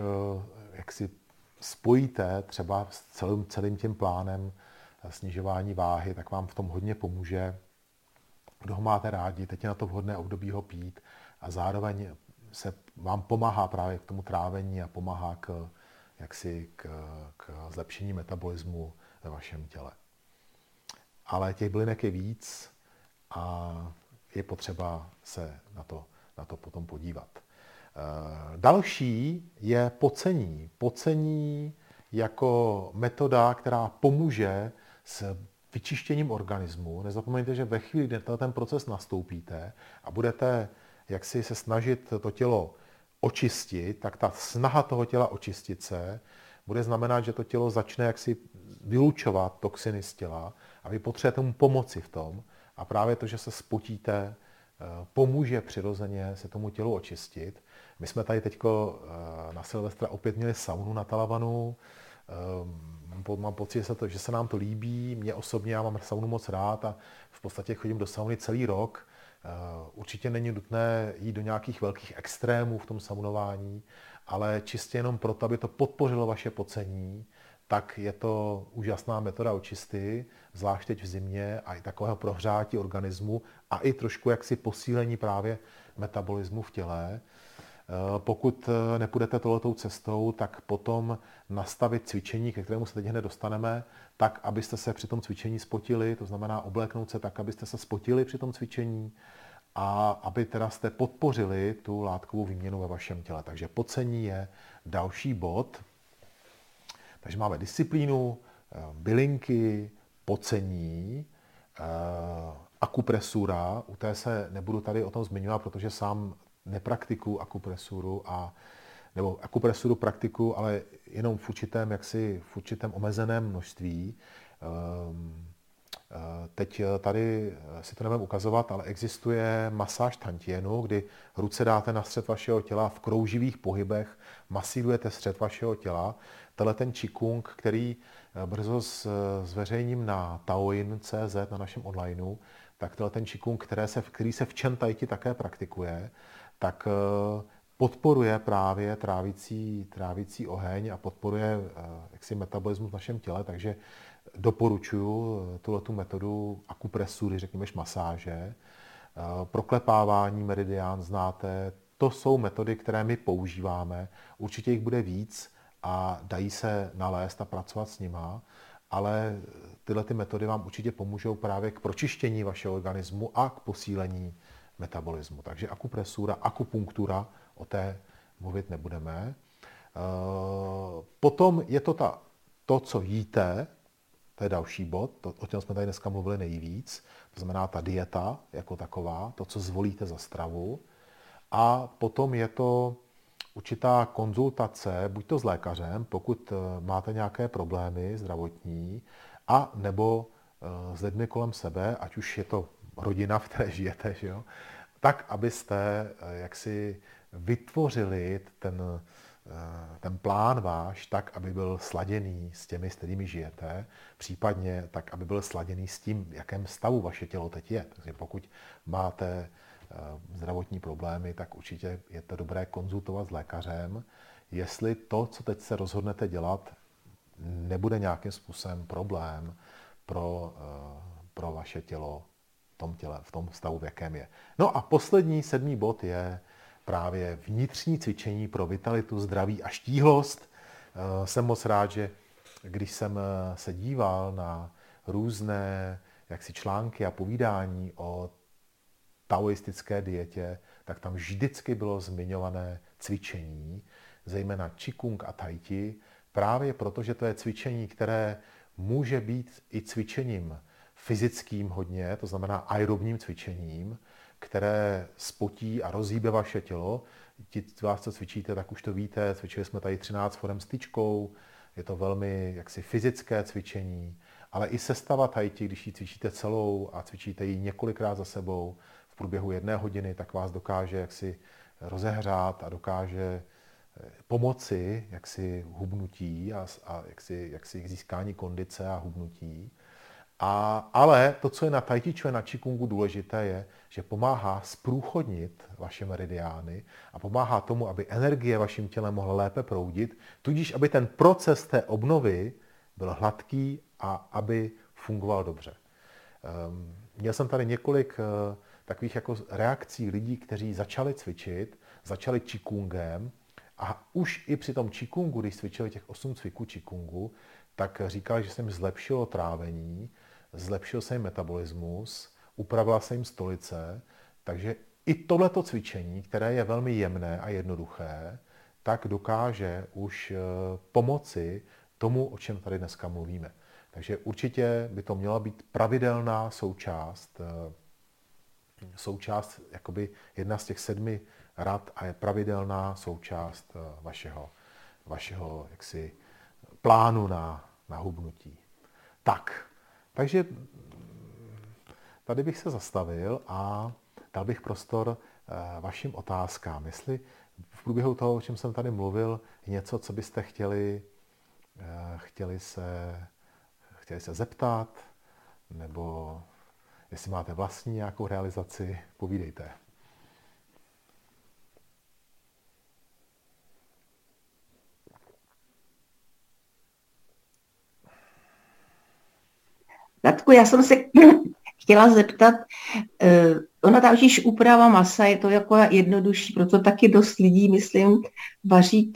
jak si spojíte třeba s celým, celým tím plánem snižování váhy, tak vám v tom hodně pomůže. Kdo ho máte rádi, teď je na to vhodné období ho pít a zároveň se vám pomáhá právě k tomu trávení a pomáhá k, jaksi k, k zlepšení metabolismu ve vašem těle. Ale těch bylinek je víc a je potřeba se na to, na to potom podívat. Eh, další je pocení. Pocení jako metoda, která pomůže s vyčištěním organismu. Nezapomeňte, že ve chvíli, kdy ten proces nastoupíte a budete jak si se snažit to tělo očistit, tak ta snaha toho těla očistit se bude znamenat, že to tělo začne jaksi vylučovat toxiny z těla a vy potřebujete mu pomoci v tom. A právě to, že se spotíte, eh, pomůže přirozeně se tomu tělu očistit. My jsme tady teď eh, na Silvestra opět měli saunu na Talavanu. Eh, mám pocit, že se, to, že se nám to líbí. Mě osobně, já mám saunu moc rád a v podstatě chodím do sauny celý rok. Určitě není nutné jít do nějakých velkých extrémů v tom saunování, ale čistě jenom proto, aby to podpořilo vaše pocení, tak je to úžasná metoda očisty, zvlášť teď v zimě a i takového prohřátí organismu a i trošku jaksi posílení právě metabolismu v těle. Eh, pokud eh, nepůjdete tohletou cestou, tak potom nastavit cvičení, ke kterému se teď hned dostaneme, tak, abyste se při tom cvičení spotili, to znamená obléknout se tak, abyste se spotili při tom cvičení a aby teda jste podpořili tu látkovou výměnu ve vašem těle. Takže pocení je další bod. Takže máme disciplínu, eh, bylinky, pocení, akupresura, u té se nebudu tady o tom zmiňovat, protože sám nepraktikuju akupresuru a nebo akupresuru praktiku, ale jenom v určitém, jaksi, v určitém omezeném množství. Ehm, eh, teď tady si to nebudeme ukazovat, ale existuje masáž tantienu, kdy ruce dáte na střed vašeho těla v krouživých pohybech, masírujete střed vašeho těla. Tenhle ten čikung, který eh, brzo zveřejním na taoin.cz, na našem onlineu, tak tenhle ten čikung, který se, který se v Čentajti také praktikuje, tak eh, podporuje právě trávicí, trávicí oheň a podporuje eh, jaksi metabolismus v našem těle, takže doporučuji eh, tuhle tu metodu akupresury, řekněme masáže. Proklepávání meridián znáte, to jsou metody, které my používáme. Určitě jich bude víc a dají se nalézt a pracovat s nima, ale tyhle ty metody vám určitě pomůžou právě k pročištění vašeho organismu a k posílení metabolismu. Takže akupresura, akupunktura, o té mluvit nebudeme. Eh, potom je to ta, to, co jíte, to je další bod, to, o čem jsme tady dneska mluvili nejvíc, to znamená ta dieta jako taková, to, co zvolíte za stravu. A potom je to určitá konzultace, buď to s lékařem, pokud eh, máte nějaké problémy zdravotní, a nebo eh, s lidmi kolem sebe, ať už je to rodina, v které žijete, že jo? tak, abyste jaksi vytvořili ten, eh, ten plán váš tak, aby byl sladěný s těmi, s kterými žijete, případně tak, aby byl sladěný s tím, v jakém stavu vaše tělo teď je. Takže pokud máte eh, zdravotní problémy, tak určitě je to dobré konzultovat s lékařem, jestli to, co teď se rozhodnete dělat, nebude nějakým způsobem problém pro, pro vaše tělo tom těle, v tom stavu, v jakém je. No a poslední, sedmý bod je právě vnitřní cvičení pro vitalitu, zdraví a štíhlost. Eh, jsem moc rád, že když jsem eh, se díval na různé jaksi články a povídání o taoistické dietě, tak tam vždycky bylo zmiňované cvičení, zejména Qigong a Tai Chi, právě proto, že to je cvičení, které může být i cvičením fyzickým hodně, to znamená aerobním cvičením, které spotí a rozhýbe vaše tělo. Ti z vás, co cvičíte, tak už to víte, cvičili jsme tady 13 forem s tyčkou, je to velmi jaksi fyzické cvičení, ale i sestava tajti, když ji cvičíte celou a cvičíte ji několikrát za sebou v průběhu jedné hodiny, tak vás dokáže jaksi rozehřát a dokáže eh, pomoci jaksi hubnutí a, a jaksi, jaksi získání kondice a hubnutí. A, ale to, co je na Tai Chi na Qigongu důležité, je, že pomáhá zprůchodnit vaše meridiány a pomáhá tomu, aby energie vaším tělem mohla lépe proudit, tudíž aby ten proces té obnovy byl hladký a aby fungoval dobře. Um, měl jsem tady několik uh, takových jako reakcí lidí, kteří začali cvičit začali čikungem a už i při tom čikungu, když cvičili těch 8 cviků čikungu, tak říkali, že se jim zlepšilo trávení, zlepšil se jim metabolismus, upravila se jim stolice, takže i tohleto cvičení, které je velmi jemné a jednoduché, tak dokáže už eh, pomoci tomu, o čem tady dneska mluvíme. Takže určitě by to měla být pravidelná součást, eh, součást, jakoby jedna z těch sedmi rad a je pravidelná součást eh, vašeho, vašeho jaksi, plánu na, na hubnutí. Tak, takže tady bych se zastavil a dal bych prostor eh, vašim otázkám. Jestli v průběhu toho, o čem jsem tady mluvil, něco, co byste chtěli, chtěli se chtěli se zeptat, nebo jestli máte vlastní nějakou realizaci, povídejte. Radku, já jsem se chtěla zeptat, uh, ona ta už úprava masa, je to jako jednodušší, proto taky dost lidí, myslím, vaří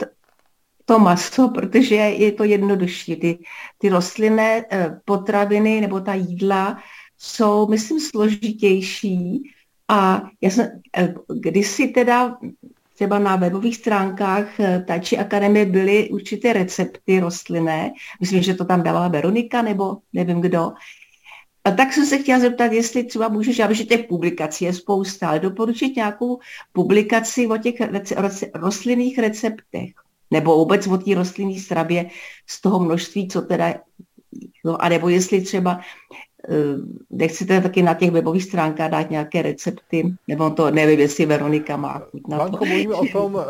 to maso, protože je to jednodušší. Ty, ty rostlinné eh, potraviny nebo ta jídla jsou, myslím, složitější. A já jsem eh, kdysi teda třeba na webových stránkách eh, Tači Akademie byly určité recepty rostlinné. Myslím, že to tam dávala Veronika nebo nevím kdo. A tak jsem se chtěla zeptat, jestli třeba můžeš, já že těch publikací je spousta, ale doporučit nějakou publikaci o těch rostlinných receptech nebo vůbec o té rostlinné stravě z toho množství, co teda, no a nebo jestli třeba nechcete taky na těch webových stránkách dát nějaké recepty, nebo to nevím, jestli Veronika má na to. Banko, mluvíme o tom, uh,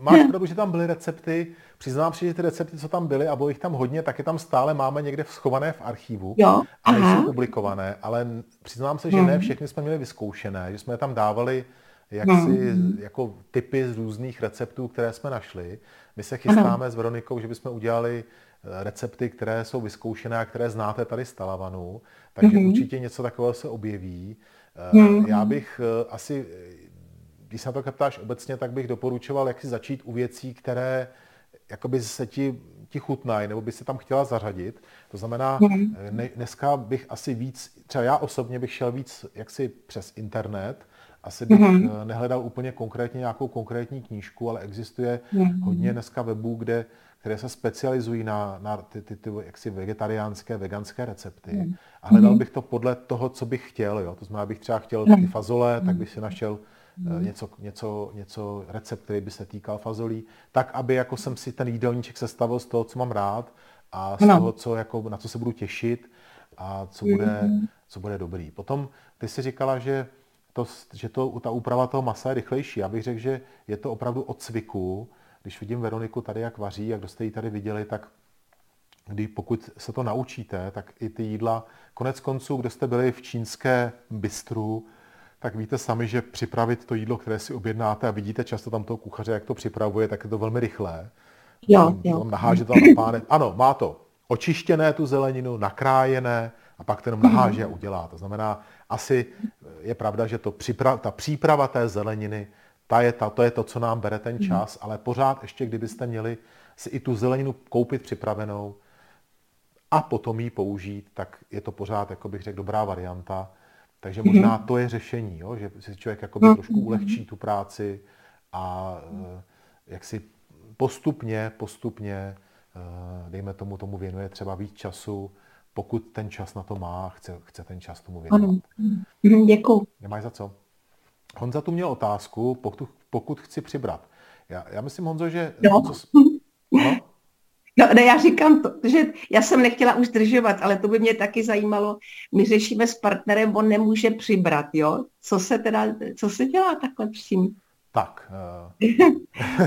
máš pravdu, že tam byly recepty, přiznám si, že ty recepty, co tam byly, a bylo jich tam hodně, taky tam stále máme někde schované v archivu jo, a nejsou publikované, ale přiznám se, že ne hmm. všechny jsme měli vyzkoušené, že jsme je tam dávali jaksi hmm. jako typy z různých receptů, které jsme našli. My se chystáme ano. s Veronikou, že bychom udělali eh, recepty, které jsou vyzkoušené a které znáte tady z Talavanu, takže hmm. určitě něco takového se objeví. Hmm. Já bych eh, asi, když se na to ptáš obecně, tak bych doporučoval, jak si začít u věcí, které jakoby se ti, ti chutnají, nebo by se tam chtěla zařadit. To znamená, ne, dneska bych asi víc, třeba já osobně bych šel víc jaksi přes internet, asi bych mm-hmm. nehledal úplně konkrétně nějakou konkrétní knížku, ale existuje mm-hmm. hodně dneska webů, kde, které se specializují na, na ty, ty, ty jaksi vegetariánské, veganské recepty. Mm-hmm. A hledal bych to podle toho, co bych chtěl. Jo? To znamená, bych třeba chtěl ty fazole, tak bych si našel mm-hmm. něco, něco, něco, recept, který by se týkal fazolí, tak, aby jako jsem si ten jídelníček sestavil z toho, co mám rád a z no. toho, co, jako, na co se budu těšit a co bude, mm-hmm. co bude dobrý. Potom ty si říkala, že to, že to, ta úprava toho masa je rychlejší. Já bych řekl, že je to opravdu od cviku. Když vidím Veroniku tady, jak vaří, jak jste ji tady viděli, tak kdy pokud se to naučíte, tak i ty jídla, konec konců, kdo jste byli v čínské bistru, tak víte sami, že připravit to jídlo, které si objednáte a vidíte často tam toho kuchaře, jak to připravuje, tak je to velmi rychlé. Jo, jo. Naháže to na páne. Ano, má to očištěné tu zeleninu, nakrájené a pak to jenom naháže a udělá. To znamená, asi je pravda, že to připra- ta příprava té zeleniny, ta je ta, to je to, co nám bere ten mhm. čas, ale pořád ještě, kdybyste měli si i tu zeleninu koupit připravenou a potom ji použít, tak je to pořád, jako bych řekl, dobrá varianta. Takže mhm. možná to je řešení, jo? že si člověk jakoby trošku mhm. ulehčí tu práci a eh, jak si postupně, postupně, eh, dejme tomu, tomu věnuje třeba víc času, pokud ten čas na to má, chce, chce ten čas tomu věnovat. Ano. Mhm, děkuji. Nemáš za co. Honza tu měl otázku, pokud, pokud chci přibrat. Já, já myslím, Honzo, že... No. Co, no? No, ne, já říkám to, že já jsem nechtěla už zdržovat, ale to by mě taky zajímalo. My řešíme s partnerem, on nemůže přibrat, jo? Co se teda, co se dělá takhle tím? Tak. Uh,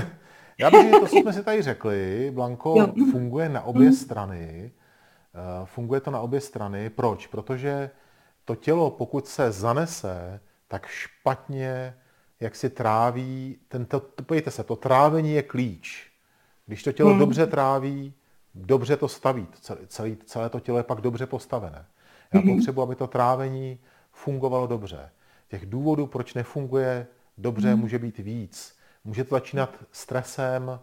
já bych, to, co jsme si tady řekli, Blanko, jo. funguje na obě mm. strany. Eh, funguje to na obě strany. Proč? Protože to tělo, pokud se zanese, tak špatně, jak si tráví, tento, pojďte se, to trávení je klíč. Když to tělo hmm. dobře tráví, dobře to staví, celé, celé to tělo je pak dobře postavené. Já hmm. potřebuji, aby to trávení fungovalo dobře. Těch důvodů, proč nefunguje dobře, hmm. může být víc. Může to začínat stresem,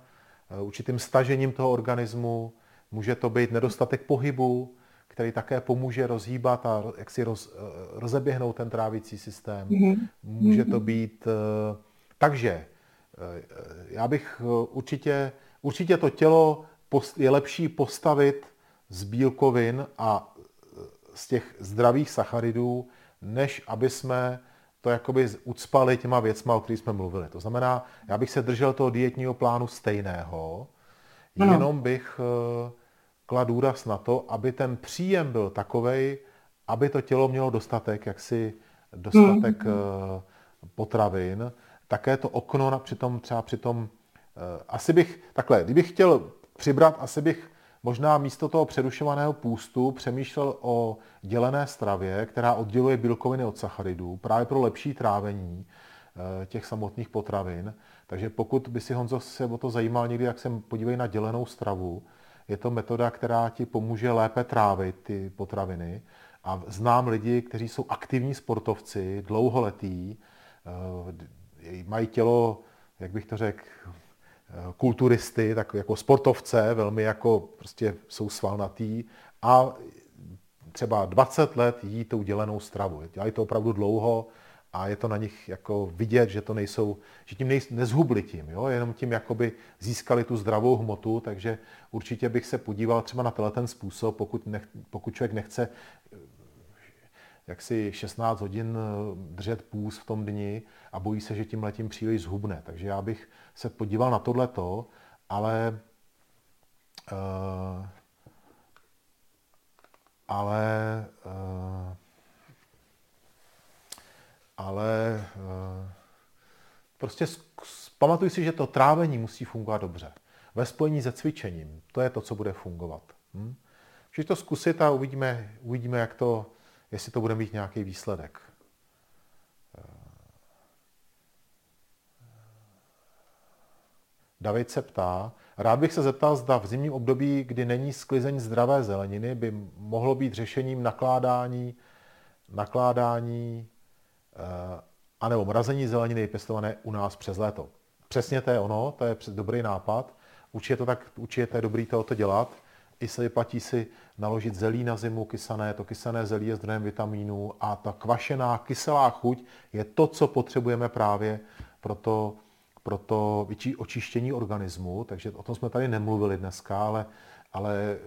eh, určitým stažením toho organismu, může to být nedostatek pohybu, který také pomůže rozhýbat a jak si roz, eh, rozeběhnout ten trávicí systém. Mm-hmm. Může to být... Eh, takže já bych určitě, určitě to tělo je lepší postavit z bílkovin a z těch zdravých sacharidů, než aby jsme to jakoby ucpali těma věcma, o kterých jsme mluvili. To znamená, já bych se držel toho dietního plánu stejného, ano. jenom bych uh, kladl důraz na to, aby ten příjem byl takovej, aby to tělo mělo dostatek, jaksi dostatek mm. uh, potravin. Také to okno na, přitom, třeba přitom, uh, asi bych, takhle, kdybych chtěl přibrat, asi bych možná místo toho přerušovaného půstu přemýšlel o dělené stravě, která odděluje bílkoviny od sacharidů, právě pro lepší trávení eh, těch samotných potravin. Takže pokud by si Honzo se o to zajímal někdy, jak se podívej na dělenou stravu, je to metoda, která ti pomůže lépe trávit ty potraviny. A znám lidi, kteří jsou aktivní sportovci, dlouholetí, eh, mají tělo, jak bych to řekl, kulturisty, tak jako sportovce, velmi jako prostě jsou svalnatý a třeba 20 let jí tou dělenou stravu. Dělají to opravdu dlouho a je to na nich jako vidět, že to nejsou, že tím nej, nezhubli tím, jo? jenom tím jakoby získali tu zdravou hmotu, takže určitě bych se podíval třeba na tenhle ten způsob, pokud, nech, pokud člověk nechce jak si 16 hodin eh, držet půz v tom dni a bojí se, že tím letím příliš zhubne. Takže já bych se podíval na tohleto, ale uh, ale uh, ale uh, prostě pamatuj si, že to trávení musí fungovat dobře. Ve spojení se cvičením. To je to, co bude fungovat. Hm? Můžeš to zkusit a uvidíme, uvidíme jak to, jestli to bude mít nějaký výsledek. David se ptá, rád bych se zeptal, zda v zimním období, kdy není sklizeň zdravé zeleniny, by mohlo být řešením nakládání, nakládání eh, anebo mrazení zeleniny pěstované u nás přes léto. Přesně to je ono, to je dobrý nápad. Určitě, to tak, určitě je dobrý to dělat. I se vyplatí si naložit zelí na zimu kysané, to kysané zelí je zdrojem vitamínů a ta kvašená kyselá chuť je to, co potřebujeme právě pro to, pro to očištění organismu, takže o tom jsme tady nemluvili dneska, ale, ale e,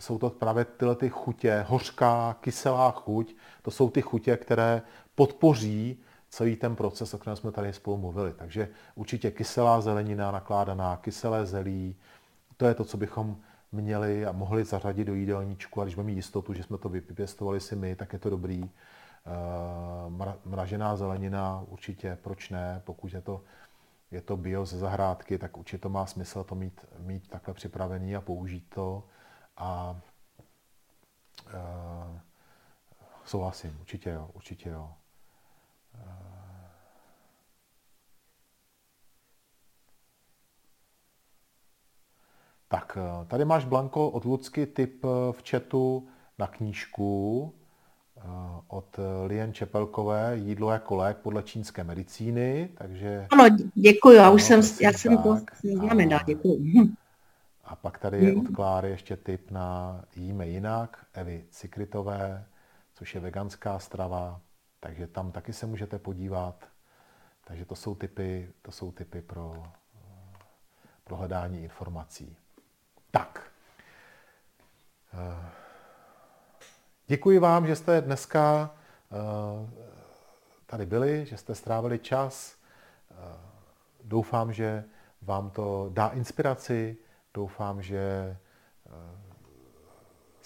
jsou to právě tyhle ty chutě, hořká, kyselá chuť, to jsou ty chutě, které podpoří celý ten proces, o kterém jsme tady spolu mluvili. Takže určitě kyselá zelenina nakládaná, kyselé zelí, to je to, co bychom měli a mohli zařadit do jídelníčku a když mít jistotu, že jsme to vypěstovali si my, tak je to dobrý. Eh, mražená zelenina určitě, proč ne, pokud je to, je to bio ze zahrádky, tak určitě to má smysl to mít, mít takhle připravený a použít to. A uh, souhlasím, určitě jo, určitě jo. Tak, eh, tady máš, Blanko, od Lucky tip eh, v chatu na knížku eh, od Lien Čepelkové Jídlo jako lék podle čínské medicíny, takže... Ano, děkuji, já už jsem, já jsem to znamená, děkuji. A pak tady je od Kláry ještě tip na Jíme jinak, Evy Cikritové, což je veganská strava, takže tam taky se můžete podívat. Takže to jsou typy, to jsou typy pro, pro hledání informací. Tak. Eh, děkuji vám, že jste dneska eh, tady byli, že jste strávili čas. Eh, doufám, že vám to dá inspiraci, doufám, že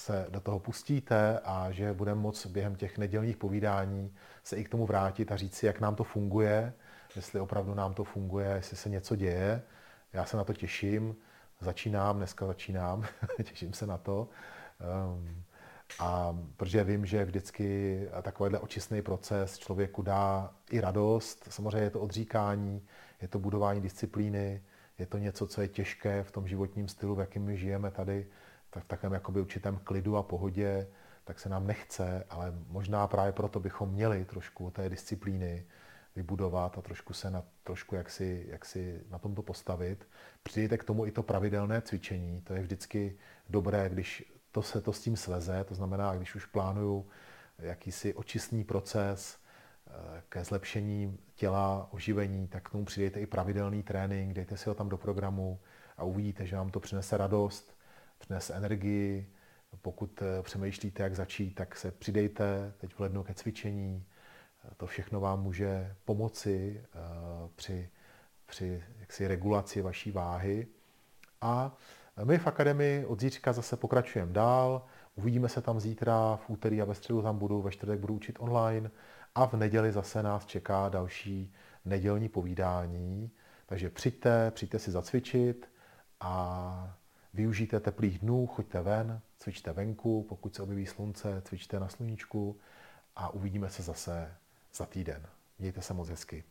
se do toho pustíte a že budeme moc během těch nedělních povídání se i k tomu vrátit a říct si, jak nám to funguje, jestli opravdu nám to funguje, jestli se něco děje. Já se na to těším začínám, dneska začínám, těším se na to. Um, a protože vím, že vždycky takovýhle očistný proces člověku dá i radost, samozřejmě je to odříkání, je to budování disciplíny, je to něco, co je těžké v tom životním stylu, v jakém my žijeme tady, tak v takovém jakoby určitém klidu a pohodě, tak se nám nechce, ale možná právě proto bychom měli trošku té disciplíny, vybudovat a trošku se na, trošku jaksi, jaksi na tomto postavit. Přidejte k tomu i to pravidelné cvičení. To je vždycky dobré, když to se to s tím sveze, to znamená, když už plánuju jakýsi očistný proces eh, ke zlepšení těla, oživení, tak k tomu přidejte i pravidelný trénink, dejte si ho tam do programu a uvidíte, že vám to přinese radost, přinese energii. Pokud eh, přemýšlíte, jak začít, tak se přidejte teď v lednu ke cvičení. To všechno vám může pomoci eh, při, při jaksi regulaci vaší váhy. A my v Akademii od zítřka zase pokračujeme dál. Uvidíme se tam zítra, v úterý a ve středu tam budu, ve čtvrtek budu učit online a v neděli zase nás čeká další nedělní povídání. Takže přijďte, přijďte si zacvičit a využijte teplých dnů, choďte ven, cvičte venku, pokud se objeví slunce, cvičte na sluníčku a uvidíme se zase za týden. Mějte se moc hezky.